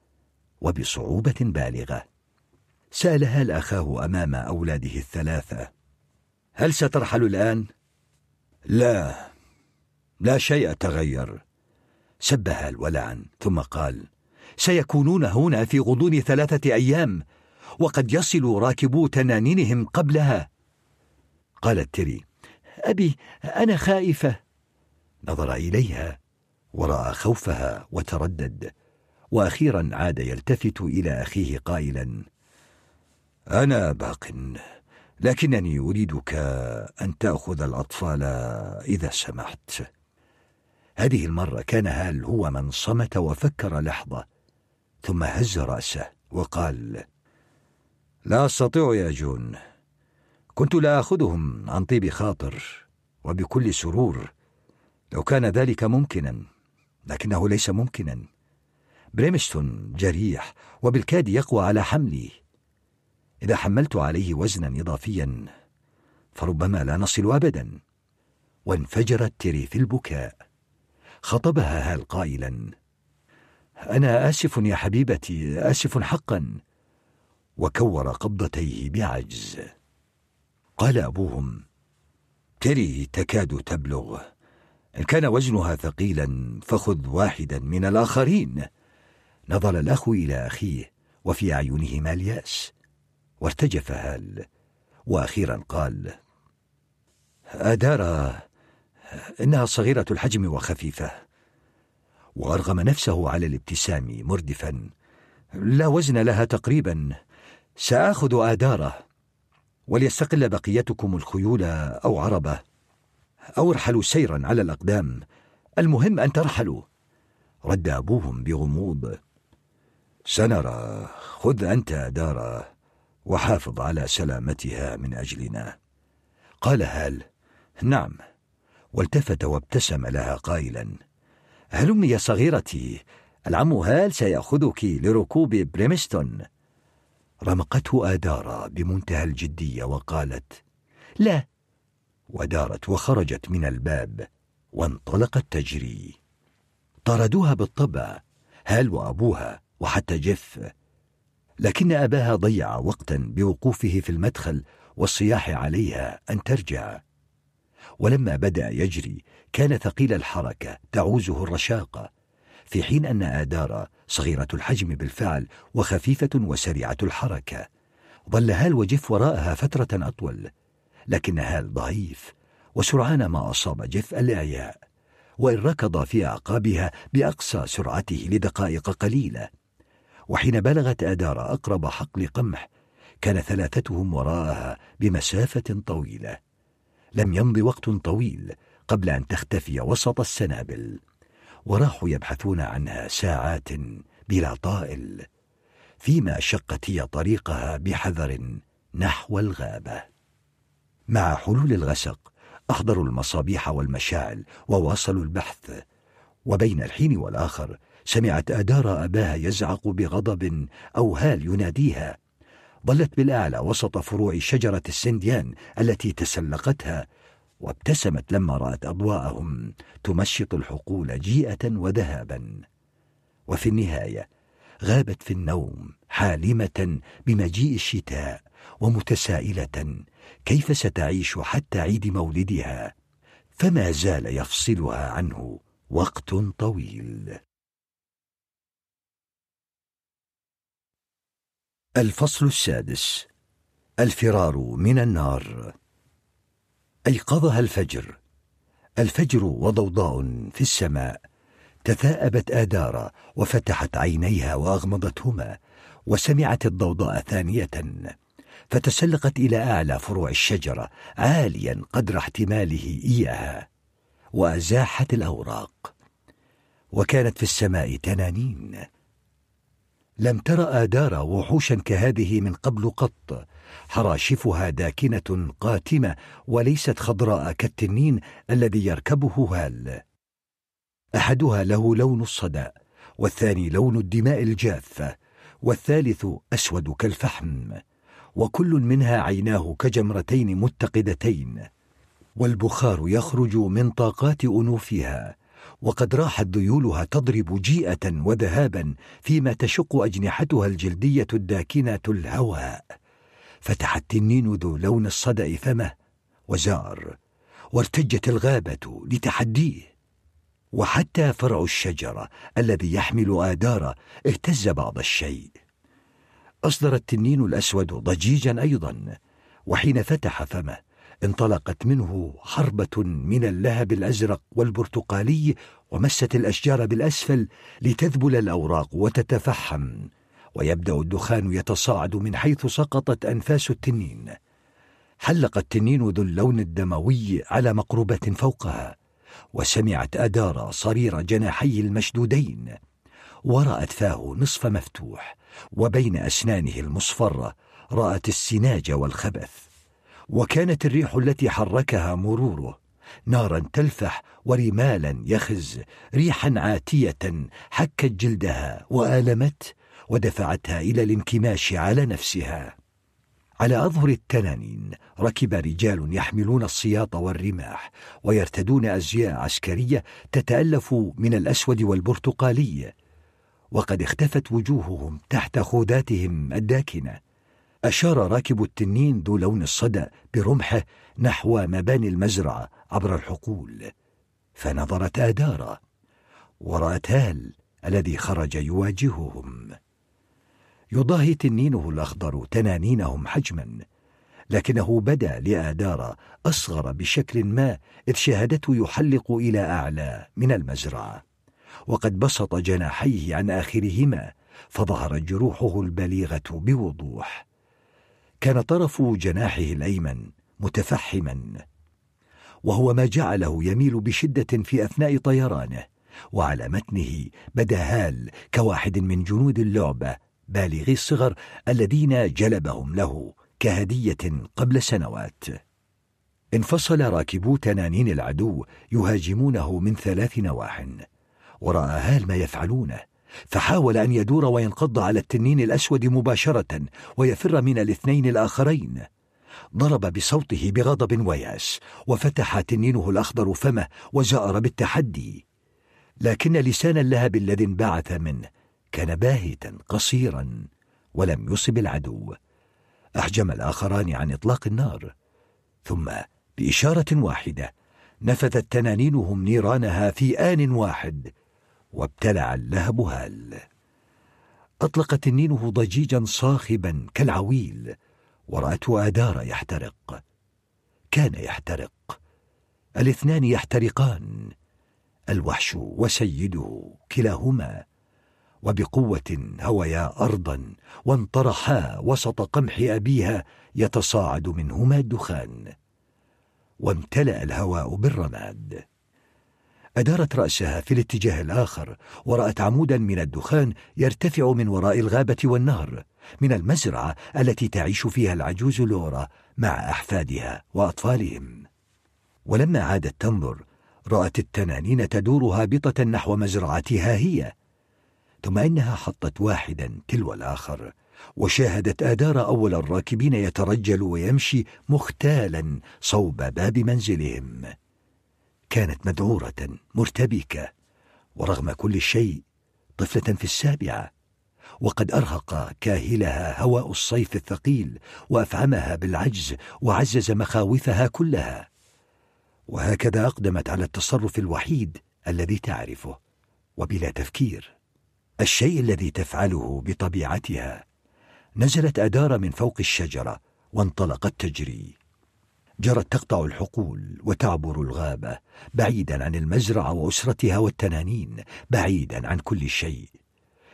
وبصعوبة بالغة. سأل هال أخاه أمام أولاده الثلاثة هل سترحل الآن؟ لا لا شيء تغير سب هال ولعن ثم قال سيكونون هنا في غضون ثلاثة أيام وقد يصل راكبو تنانينهم قبلها. قالت تري أبي أنا خائفة. نظر إليها ورأى خوفها وتردد وأخيرا عاد يلتفت إلى أخيه قائلا أنا باق لكنني أريدك أن تأخذ الأطفال إذا سمحت. هذه المرة كان هال هو من صمت وفكر لحظة ثم هز رأسه وقال لا أستطيع يا جون. كنت لا أخذهم عن طيب خاطر وبكل سرور لو كان ذلك ممكنا لكنه ليس ممكنا. بريمستون جريح وبالكاد يقوى على حملي. إذا حملت عليه وزنا إضافيا فربما لا نصل أبدا. وانفجرت تيري في البكاء. خطبها هال قائلا أنا آسف يا حبيبتي آسف حقا. وكور قبضتيه بعجز. قال أبوهم تري تكاد تبلغ. إن كان وزنها ثقيلا فخذ واحدا من الآخرين. نظر الأخ إلى أخيه وفي أعينهما اليأس وارتجف هال وأخيرا قال أدارا إنها صغيرة الحجم وخفيفة. وأرغم نفسه على الابتسام مردفا. لا وزن لها تقريبا. سآخذ آدارة. وليستقل بقيتكم الخيول أو عربة أو ارحلوا سيرا على الأقدام. المهم أن ترحلوا. رد أبوهم بغموض. سنرى خذ أنت دارا وحافظ على سلامتها من أجلنا. قال هال نعم. والتفت وابتسم لها قائلا. هلم يا صغيرتي العم هال سيأخذك لركوب بريمستون؟ رمقته آدارا بمنتهى الجدية وقالت لا. ودارت وخرجت من الباب وانطلقت تجري طردوها بالطبع هال وأبوها وحتى جيف. لكن أباها ضيع وقتا بوقوفه في المدخل والصياح عليها أن ترجع. ولما بدأ يجري كان ثقيل الحركة تعوزه الرشاقة. في حين أن آدارا صغيرة الحجم بالفعل وخفيفة وسريعة الحركة. ظل هال وجف وراءها فترة أطول لكن هال ضعيف وسرعان ما أصاب جف الإعياء وإن ركض في أعقابها بأقصى سرعته لدقائق قليلة. وحين بلغت آدارا أقرب حقل قمح كان ثلاثتهم وراءها بمسافة طويلة. لم يمض وقت طويل قبل أن تختفي وسط السنابل. وراحوا يبحثون عنها ساعات بلا طائل فيما شقت هي طريقها بحذر نحو الغابة. مع حلول الغسق أحضروا المصابيح والمشاعل وواصلوا البحث. وبين الحين والآخر سمعت آدار أباها يزعق بغضب أو هال يناديها. ظلت بالأعلى وسط فروع شجرة السنديان التي تسلقتها وابتسمت لما رأت أضواءهم تمشط الحقول جيئة وذهابا. وفي النهاية غابت في النوم حالمة بمجيء الشتاء ومتسائلة كيف ستعيش حتى عيد مولدها؟ فما زال يفصلها عنه وقت طويل. الفصل السادس. الفرار من النار. أيقظها الفجر. الفجر وضوضاء في السماء. تثاءبت آدارا وفتحت عينيها وأغمضتهما وسمعت الضوضاء ثانية. فتسلقت إلى أعلى فروع الشجرة عاليا قدر احتماله إياها وأزاحت الأوراق. وكانت في السماء تنانين. لم تر آدار وحوشا كهذه من قبل قط. حراشفها داكنة قاتمة وليست خضراء كالتنين الذي يركبه هال. أحدها له لون الصدى والثاني لون الدماء الجافة والثالث أسود كالفحم وكل منها عيناه كجمرتين متقدتين. والبخار يخرج من طاقات أنوفها. وقد راحت ذيولها تضرب جيئة وذهابا فيما تشق أجنحتها الجلدية الداكنة الهواء. فتح التنين ذو لون الصدأ فمه وزار وارتجت الغابة لتحديه. وحتى فرع الشجرة الذي يحمل آدار اهتز بعض الشيء. أصدر التنين الأسود ضجيجا أيضا وحين فتح فمه انطلقت منه حربة من اللهب الأزرق والبرتقالي ومست الأشجار بالأسفل لتذبل الأوراق وتتفحم. ويبدأ الدخان يتصاعد من حيث سقطت أنفاس التنين. حلق التنين ذو اللون الدموي على مقربة فوقها وسمعت أدارا صرير جناحيه المشدودين. ورأت فاه نصف مفتوح وبين أسنانه المصفرة رأت السناج والخبث. وكانت الريح التي حركها مروره نارا تلفح ورمالا يخز ريحا عاتية حكت جلدها وآلمت ودفعتها إلى الانكماش على نفسها. على أظهر التنانين ركب رجال يحملون السياط والرماح ويرتدون أزياء عسكرية تتألف من الأسود والبرتقالي وقد اختفت وجوههم تحت خوذاتهم الداكنة. أشار راكب التنين ذو لون الصدى برمحه نحو مباني المزرعة عبر الحقول. فنظرت آدارا. ورأت هال الذي خرج يواجههم. يضاهي تنينه الأخضر تنانينهم حجما. لكنه بدا لآدارا أصغر بشكل ما إذ شاهدته يحلق إلى أعلى من المزرعة. وقد بسط جناحيه عن آخرهما فظهرت جروحه البليغة بوضوح. كان طرف جناحه الأيمن متفحما وهو ما جعله يميل بشدة في أثناء طيرانه وعلى متنه بدا هال كواحد من جنود اللعبة بالغي الصغر الذين جلبهم له كهدية قبل سنوات. انفصل راكبو تنانين العدو يهاجمونه من ثلاث نواح ورأى هال ما يفعلونه. فحاول أن يدور وينقض على التنين الأسود مباشرة ويفر من الاثنين الآخرين. ضرب بصوته بغضب ويأس وفتح تنينه الأخضر فمه وزأر بالتحدي. لكن لسان اللهب الذي انبعث منه كان باهتا قصيرا ولم يصب العدو. أحجم الآخران عن إطلاق النار. ثم بإشارة واحدة نفذت تنانينهم نيرانها في آن واحد. وابتلع اللهب هال. أطلق تنينه ضجيجا صاخبا كالعويل ورأته آدار يحترق. كان يحترق. الاثنان يحترقان الوحش وسيده كلاهما. وبقوة هويا أرضا وانطرحا وسط قمح أبيها يتصاعد منهما الدخان. وامتلأ الهواء بالرماد. أدارت رأسها في الاتجاه الآخر ورأت عمودا من الدخان يرتفع من وراء الغابة والنهر من المزرعة التي تعيش فيها العجوز لورا مع أحفادها وأطفالهم. ولما عادت تنظر رأت التنانين تدور هابطة نحو مزرعتها هي. ثم إنها حطت واحدا تلو الآخر وشاهدت آدار أول الراكبين يترجل ويمشي مختالا صوب باب منزلهم. كانت مذعورة مرتبكة ورغم كل شيء طفلة في السابعة وقد أرهق كاهلها هواء الصيف الثقيل وأفعمها بالعجز وعزز مخاوفها كلها. وهكذا أقدمت على التصرف الوحيد الذي تعرفه وبلا تفكير. الشيء الذي تفعله بطبيعتها نزلت أدار من فوق الشجرة وانطلقت تجري. جرت تقطع الحقول وتعبر الغابة بعيدا عن المزرعة وأسرتها والتنانين بعيدا عن كل شيء.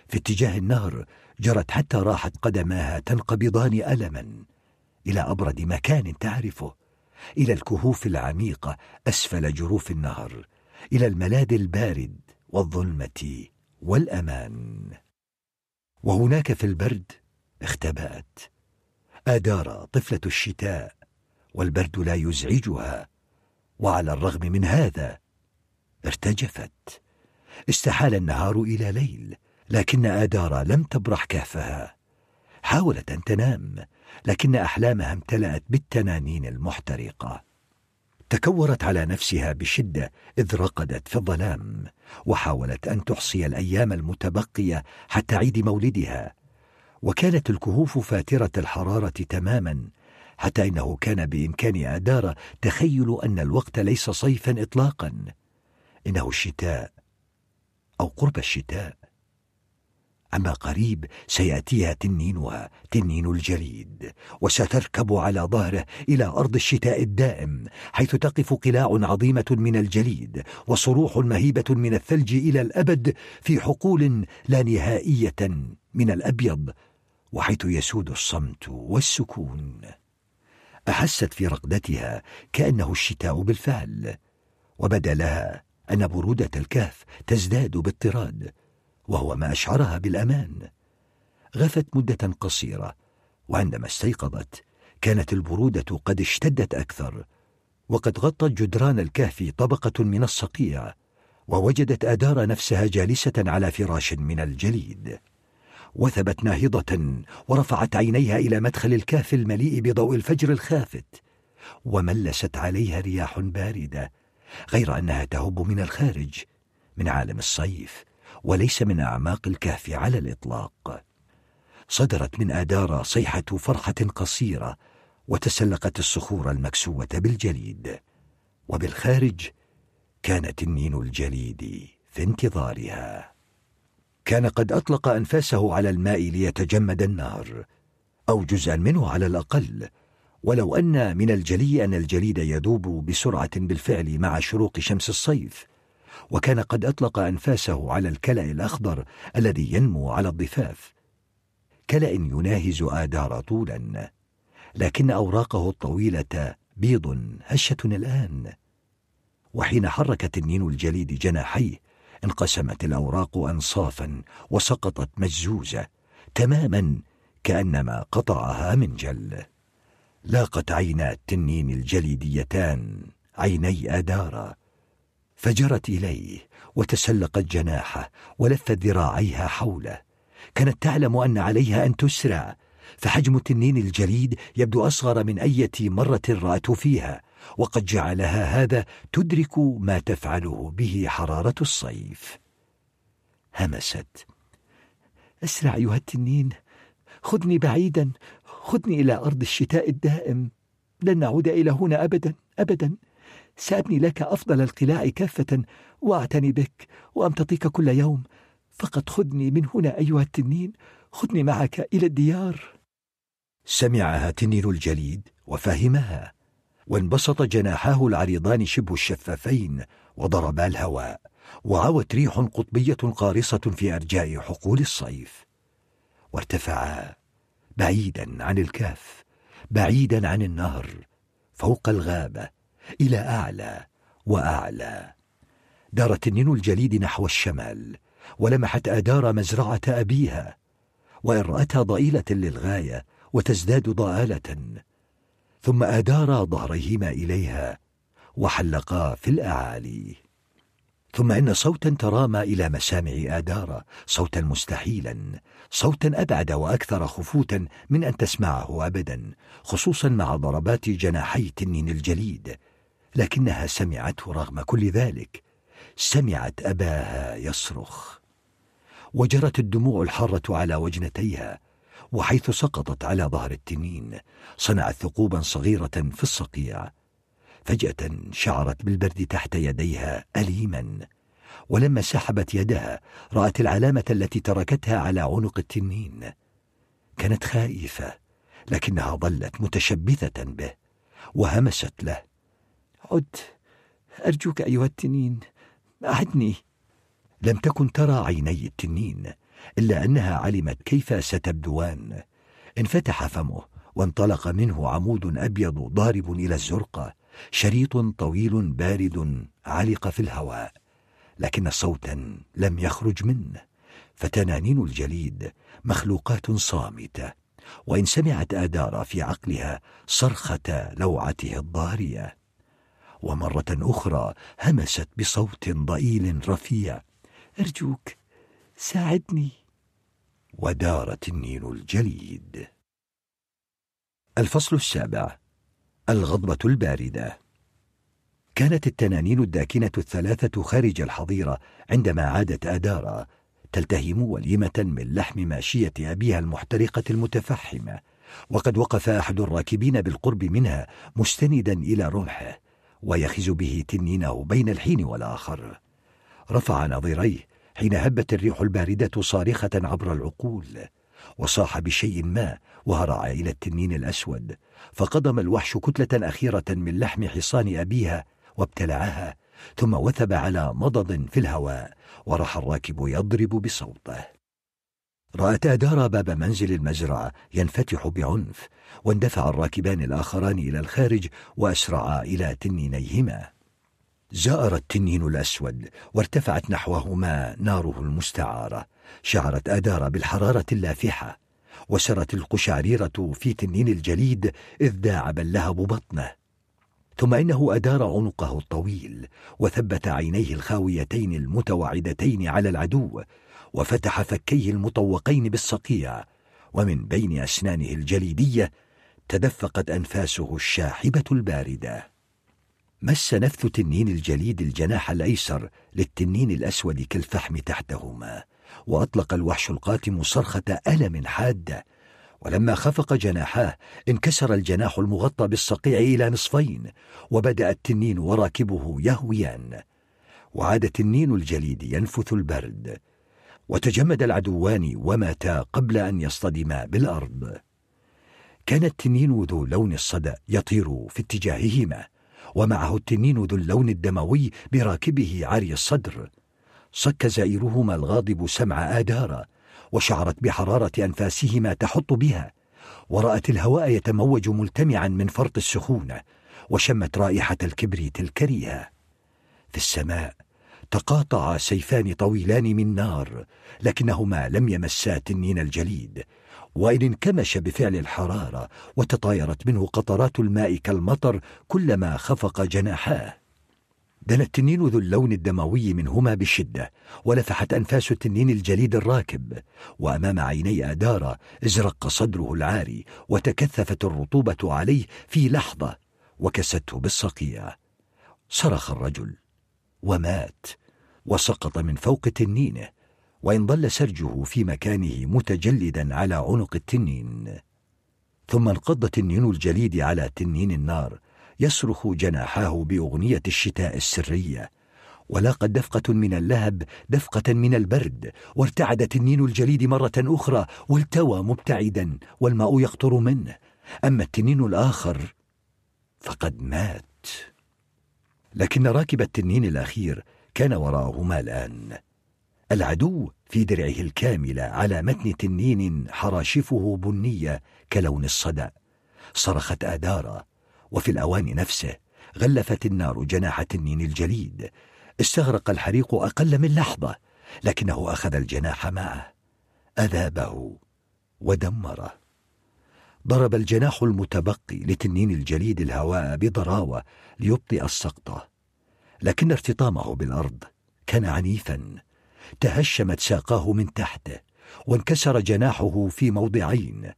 في اتجاه النهر جرت حتى راحت قدماها تنقبضان ألما. إلى أبرد مكان تعرفه. إلى الكهوف العميقة أسفل جروف النهر. إلى الملاذ البارد والظلمة والأمان. وهناك في البرد اختبأت. آدار طفلة الشتاء والبرد لا يزعجها وعلى الرغم من هذا ارتجفت. استحال النهار إلى ليل لكن آدار لم تبرح كهفها. حاولت أن تنام لكن أحلامها امتلأت بالتنانين المحترقة. تكورت على نفسها بشدة إذ رقدت في الظلام وحاولت أن تحصي الأيام المتبقية حتى عيد مولدها. وكانت الكهوف فاترة الحرارة تماما حتى إنه كان بإمكان آدار تخيل أن الوقت ليس صيفا إطلاقا. إنه الشتاء أو قرب الشتاء. أما قريب سيأتيها تنينها تنين الجليد وستركب على ظهره إلى أرض الشتاء الدائم حيث تقف قلاع عظيمة من الجليد وصروح مهيبة من الثلج إلى الأبد في حقول لا نهائية من الأبيض وحيث يسود الصمت والسكون. أحست في رقدتها كأنه الشتاء بالفعل وبدأ لها أن برودة الكهف تزداد باضطراد وهو ما أشعرها بالأمان. غفت مدة قصيرة وعندما استيقظت كانت البرودة قد اشتدت أكثر وقد غطت جدران الكهف طبقة من الصقيع ووجدت آدار نفسها جالسة على فراش من الجليد. وثبت ناهضة ورفعت عينيها إلى مدخل الكهف المليء بضوء الفجر الخافت وملست عليها رياح باردة غير أنها تهب من الخارج من عالم الصيف وليس من أعماق الكهف على الإطلاق. صدرت من آدار صيحة فرحة قصيرة وتسلقت الصخور المكسوة بالجليد. وبالخارج كان تنين الجليد في انتظارها. كان قد أطلق أنفاسه على الماء ليتجمد النار أو جزءا منه على الأقل. ولو أن من الجلي أن الجليد يذوب بسرعة بالفعل مع شروق شمس الصيف. وكان قد أطلق أنفاسه على الكلأ الأخضر الذي ينمو على الضفاف. كلأ يناهز آدار طولا لكن أوراقه الطويلة بيض هشة الآن. وحين حرك تنين الجليد جناحيه انقسمت الأوراق أنصافا وسقطت مجزوزة تماما كأنما قطعها من جل. لاقت عينا التنين الجليديتان عيني آدارا. فجرت إليه وتسلقت جناحه ولفت ذراعيها حوله. كانت تعلم أن عليها أن تسرع فحجم التنين الجليد يبدو أصغر من أية مرة رأته فيها. وقد جعلها هذا تدرك ما تفعله به حرارة الصيف. همست. أسرع أيها التنين خذني بعيدا خذني إلى أرض الشتاء الدائم. لن نعود إلى هنا أبدا أبدا. سأبني لك أفضل القلاع كافة وأعتني بك وأمتطيك كل يوم. فقط خذني من هنا أيها التنين خذني معك إلى الديار. سمعها تنين الجليد وفهمها. وانبسط جناحاه العريضان شبه الشفافين وضربا الهواء وعوت ريح قطبية قارصة في أرجاء حقول الصيف. وارتفعا بعيدا عن الكهف بعيدا عن النهر فوق الغابة إلى أعلى وأعلى. دار تنين الجليد نحو الشمال ولمحت آدار مزرعة أبيها وإن رأتها ضئيلة للغاية وتزداد ضآلة. ثم أدارا ظهريهما إليها وحلقا في الأعالي. ثم إن صوتا ترامى إلى مسامع آدارا صوتا مستحيلا صوتا أبعد وأكثر خفوتا من أن تسمعه أبدا خصوصا مع ضربات جناحي التنين الجليد. لكنها سمعته رغم كل ذلك. سمعت أباها يصرخ. وجرت الدموع الحارة على وجنتيها. وحيث سقطت على ظهر التنين صنعت ثقوبا صغيرة في الصقيع. فجأة شعرت بالبرد تحت يديها أليما. ولما سحبت يدها رأت العلامة التي تركتها على عنق التنين. كانت خائفة لكنها ظلت متشبثة به وهمست له. عد أرجوك أيها التنين أعدني. لم تكن ترى عيني التنين. إلا أنها علمت كيف ستبدوان. انفتح فمه وانطلق منه عمود أبيض ضارب إلى الزرقة شريط طويل بارد علق في الهواء لكن صوتا لم يخرج منه. فتنانين الجليد مخلوقات صامتة وإن سمعت آدار في عقلها صرخة لوعته الضارية. ومرة أخرى همست بصوت ضئيل رفيع أرجوك ساعدني. ودار تنين الجليد. الفصل السابع. الغضبة الباردة. كانت التنانين الداكنة الثلاثة خارج الحظيرة عندما عادت آدارا تلتهم وليمة من لحم ماشية أبيها المحترقة المتفحمة وقد وقف أحد الراكبين بالقرب منها مستندا إلى رمحه ويخز به تنينه بين الحين والآخر. رفع نظيريه حين هبت الريح الباردة صارخة عبر العقول وصاح بشيء ما وهرع إلى التنين الأسود فقضم الوحش كتلة أخيرة من لحم حصان أبيها وابتلعها ثم وثب على مضض في الهواء وراح الراكب يضرب بصوته. رأت أدار باب منزل المزرعة ينفتح بعنف واندفع الراكبان الآخران إلى الخارج وأسرعا إلى تنينيهما. زأر التنين الأسود وارتفعت نحوهما ناره المستعارة شعرت آدار بالحرارة اللافحة وسرت القشعريرة في تنين الجليد إذ داعب اللهب بطنه. ثم إنه أدار عنقه الطويل وثبت عينيه الخاويتين المتوعدتين على العدو وفتح فكيه المطوقين بالصقيع ومن بين أسنانه الجليدية تدفقت أنفاسه الشاحبة الباردة. مس نفث تنين الجليد الجناح الأيسر للتنين الأسود كالفحم تحتهما وأطلق الوحش القاتم صرخة ألم حادة ولما خفق جناحاه انكسر الجناح المغطى بالصقيع إلى نصفين وبدأ التنين وراكبه يهويان. وعاد التنين الجليد ينفث البرد. وتجمد العدوان وماتا قبل أن يصطدما بالأرض. كان التنين ذو لون الصدأ يطير في اتجاههما. ومعه التنين ذو اللون الدموي براكبه عري الصدر. صك زائرهما الغاضب سمع آدارا وشعرت بحرارة أنفاسهما تحط بها. ورأت الهواء يتموج ملتمعا من فرط السخونة وشمت رائحة الكبريت الكريهة. في السماء تقاطعا سيفان طويلان من نار لكنهما لم يمسا تنين الجليد. وإن انكمش بفعل الحرارة وتطايرت منه قطرات الماء كالمطر كلما خفق جناحاه. دنا التنين ذو اللون الدموي منهما بشدة ولفحت أنفاس التنين الجليد الراكب. وأمام عيني أدارا ازرق صدره العاري وتكثفت الرطوبة عليه في لحظة وكسته بالصقيع. صرخ الرجل. ومات. وسقط من فوق تنينه. وإن ظل سرجه في مكانه متجلدا على عنق التنين. ثم انقض تنين الجليد على تنين النار يصرخ جناحاه بأغنية الشتاء السرية. ولاقت دفقة من اللهب دفقة من البرد وارتعد تنين الجليد مرة أخرى والتوى مبتعدا والماء يقطر منه. أما التنين الآخر فقد مات. لكن راكب التنين الأخير كان وراءهما الآن. العدو في درعه الكاملة على متن تنين حراشفه بنية كلون الصدى صرخت آدارا وفي الأوان نفسه غلفت النار جناح تنين الجليد. استغرق الحريق أقل من لحظة لكنه أخذ الجناح معه. أذابه ودمره ضرب الجناح المتبقي لتنين الجليد الهواء بضراوة ليبطئ السقطة لكن ارتطامه بالأرض كان عنيفا. تهشمت ساقاه من تحته وانكسر جناحه في موضعين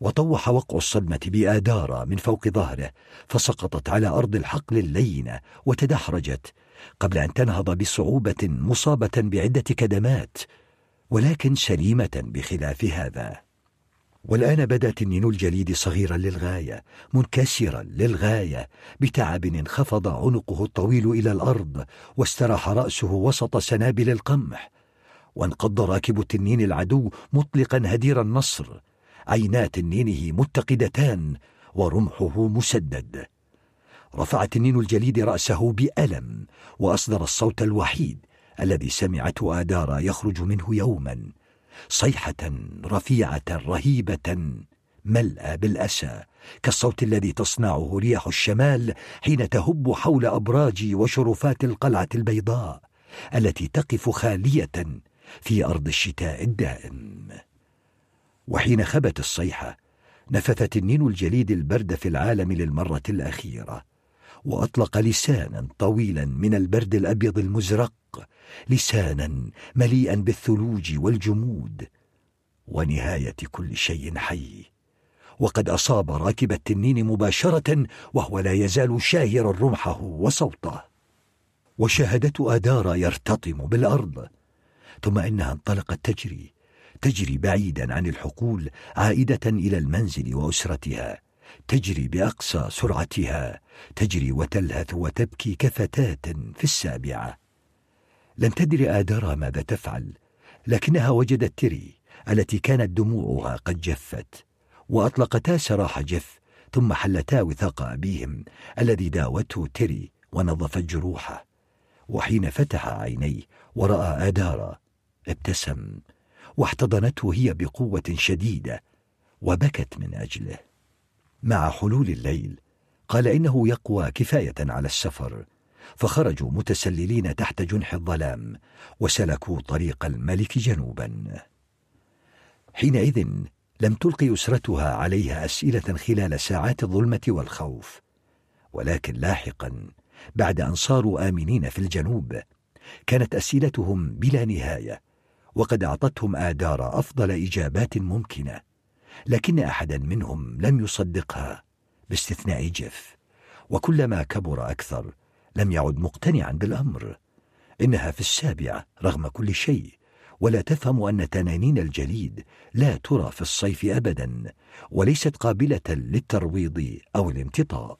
وطوح وقع الصدمة بآدارة من فوق ظهره فسقطت على أرض الحقل اللينة وتدحرجت قبل أن تنهض بصعوبة مصابة بعدة كدمات ولكن سليمة بخلاف هذا. والآن بدا تنين الجليد صغيرا للغاية منكسرا للغاية بتعب انخفض عنقه الطويل إلى الأرض واستراح رأسه وسط سنابل القمح. وانقض راكب التنين العدو مطلقا هدير النصر. عينا تنينه متقدتان ورمحه مسدد. رفع تنين الجليد رأسه بألم وأصدر الصوت الوحيد الذي سمعته آدارا يخرج منه يوما. صيحة رفيعة رهيبة ملأى بالأسى كالصوت الذي تصنعه رياح الشمال حين تهب حول أبراج وشرفات القلعة البيضاء التي تقف خالية في أرض الشتاء الدائم. وحين خبت الصيحة نفث تنين الجليد البرد في العالم للمرة الأخيرة وأطلق لسانا طويلا من البرد الأبيض المزرق لسانا مليئا بالثلوج والجمود ونهاية كل شيء حي. وقد أصاب راكب التنين مباشرة وهو لا يزال شاهرا رمحه وصوته. وشاهدته آدارا يرتطم بالأرض. ثم إنها انطلقت تجري تجري بعيدا عن الحقول عائدة إلى المنزل وأسرتها. تجري بأقصى سرعتها تجري وتلهث وتبكي كفتاة في السابعة. لم تدر آدارا ماذا تفعل. لكنها وجدت تري التي كانت دموعها قد جفت وأطلقتا سراح جف ثم حلتا وثاق أبيهم الذي داوته تري ونظفت جروحه. وحين فتح عينيه ورأى آدارا ابتسم واحتضنته هي بقوة شديدة وبكت من أجله. مع حلول الليل قال إنه يقوى كفاية على السفر فخرجوا متسللين تحت جنح الظلام وسلكوا طريق الملك جنوبا. حينئذ لم تلقي أسرتها عليها أسئلة خلال ساعات الظلمة والخوف ولكن لاحقا بعد أن صاروا آمنين في الجنوب كانت أسئلتهم بلا نهاية وقد أعطتهم آدار أفضل إجابات ممكنة لكن أحدا منهم لم يصدقها باستثناء جيف وكلما كبر أكثر لم يعد مقتنعا بالأمر. إنها في السابعة رغم كل شيء ولا تفهم أن تنانين الجليد لا ترى في الصيف أبدا وليست قابلة للترويض أو الامتطاء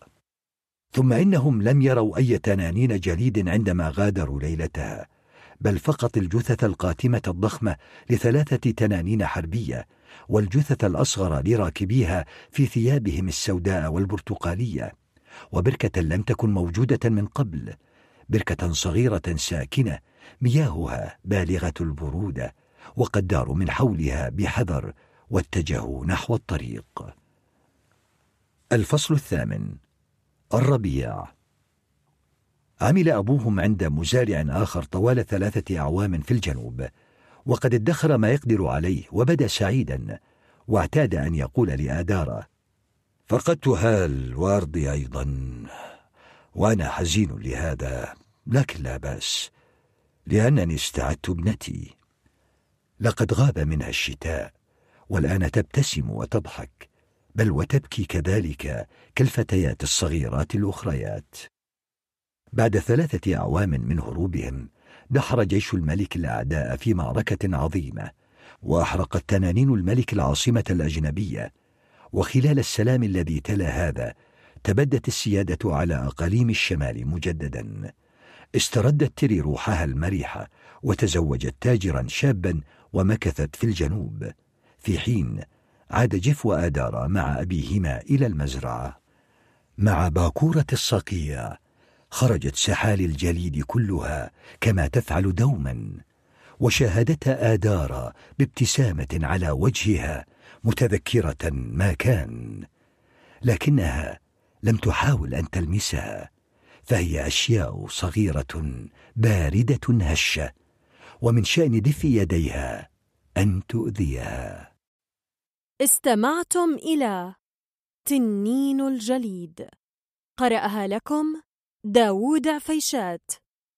ثم إنهم لم يروا أي تنانين جليد عندما غادروا ليلتها بل فقط الجثث القاتمة الضخمة لثلاثة تنانين حربية والجثث الأصغر لراكبيها في ثيابهم السوداء والبرتقالية. وبركة لم تكن موجودة من قبل بركة صغيرة ساكنة مياهها بالغة البرودة وقد داروا من حولها بحذر واتجهوا نحو الطريق. الفصل الثامن الربيع. عمل أبوهم عند مزارع آخر طوال ثلاثة أعوام في الجنوب وقد ادخر ما يقدر عليه وبدأ سعيدا واعتاد أن يقول لآدارة فقدت هال وأرضي أيضا وأنا حزين لهذا لكن لا بأس لأنني استعدت ابنتي. لقد غاب منها الشتاء والآن تبتسم وتضحك بل وتبكي كذلك كالفتيات الصغيرات الأخريات. بعد ثلاثة أعوام من هروبهم دحر جيش الملك الأعداء في معركة عظيمة وأحرقت تنانين الملك العاصمة الأجنبية وخلال السلام الذي تلا هذا تبدت السيادة على أقاليم الشمال مجددا. استردت تري روحها المريحة وتزوجت تاجرا شابا ومكثت في الجنوب. في حين عاد جيف وآدارا مع أبيهما إلى المزرعة. مع باكورة الصقيع خرجت سحال الجليد كلها كما تفعل دوما. وشاهدتها آدارا بابتسامة على وجهها متذكرة ما كان لكنها لم تحاول أن تلمسها فهي أشياء صغيرة باردة هشة ومن شأن دفء يديها أن تؤذيها. استمعتم إلى تنين الجليد. قرأها لكم داوود عفيشات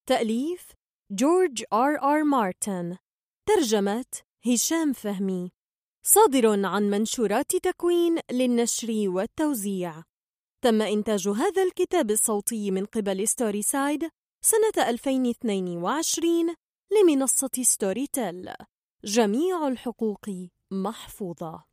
تأليف جورج آر آر مارتن. ترجمة هشام فهمي. صادر عن منشورات تكوين للنشر والتوزيع. تم إنتاج هذا الكتاب الصوتي من قبل Storyside سنة 2022 لمنصة Storytel جميع الحقوق محفوظة.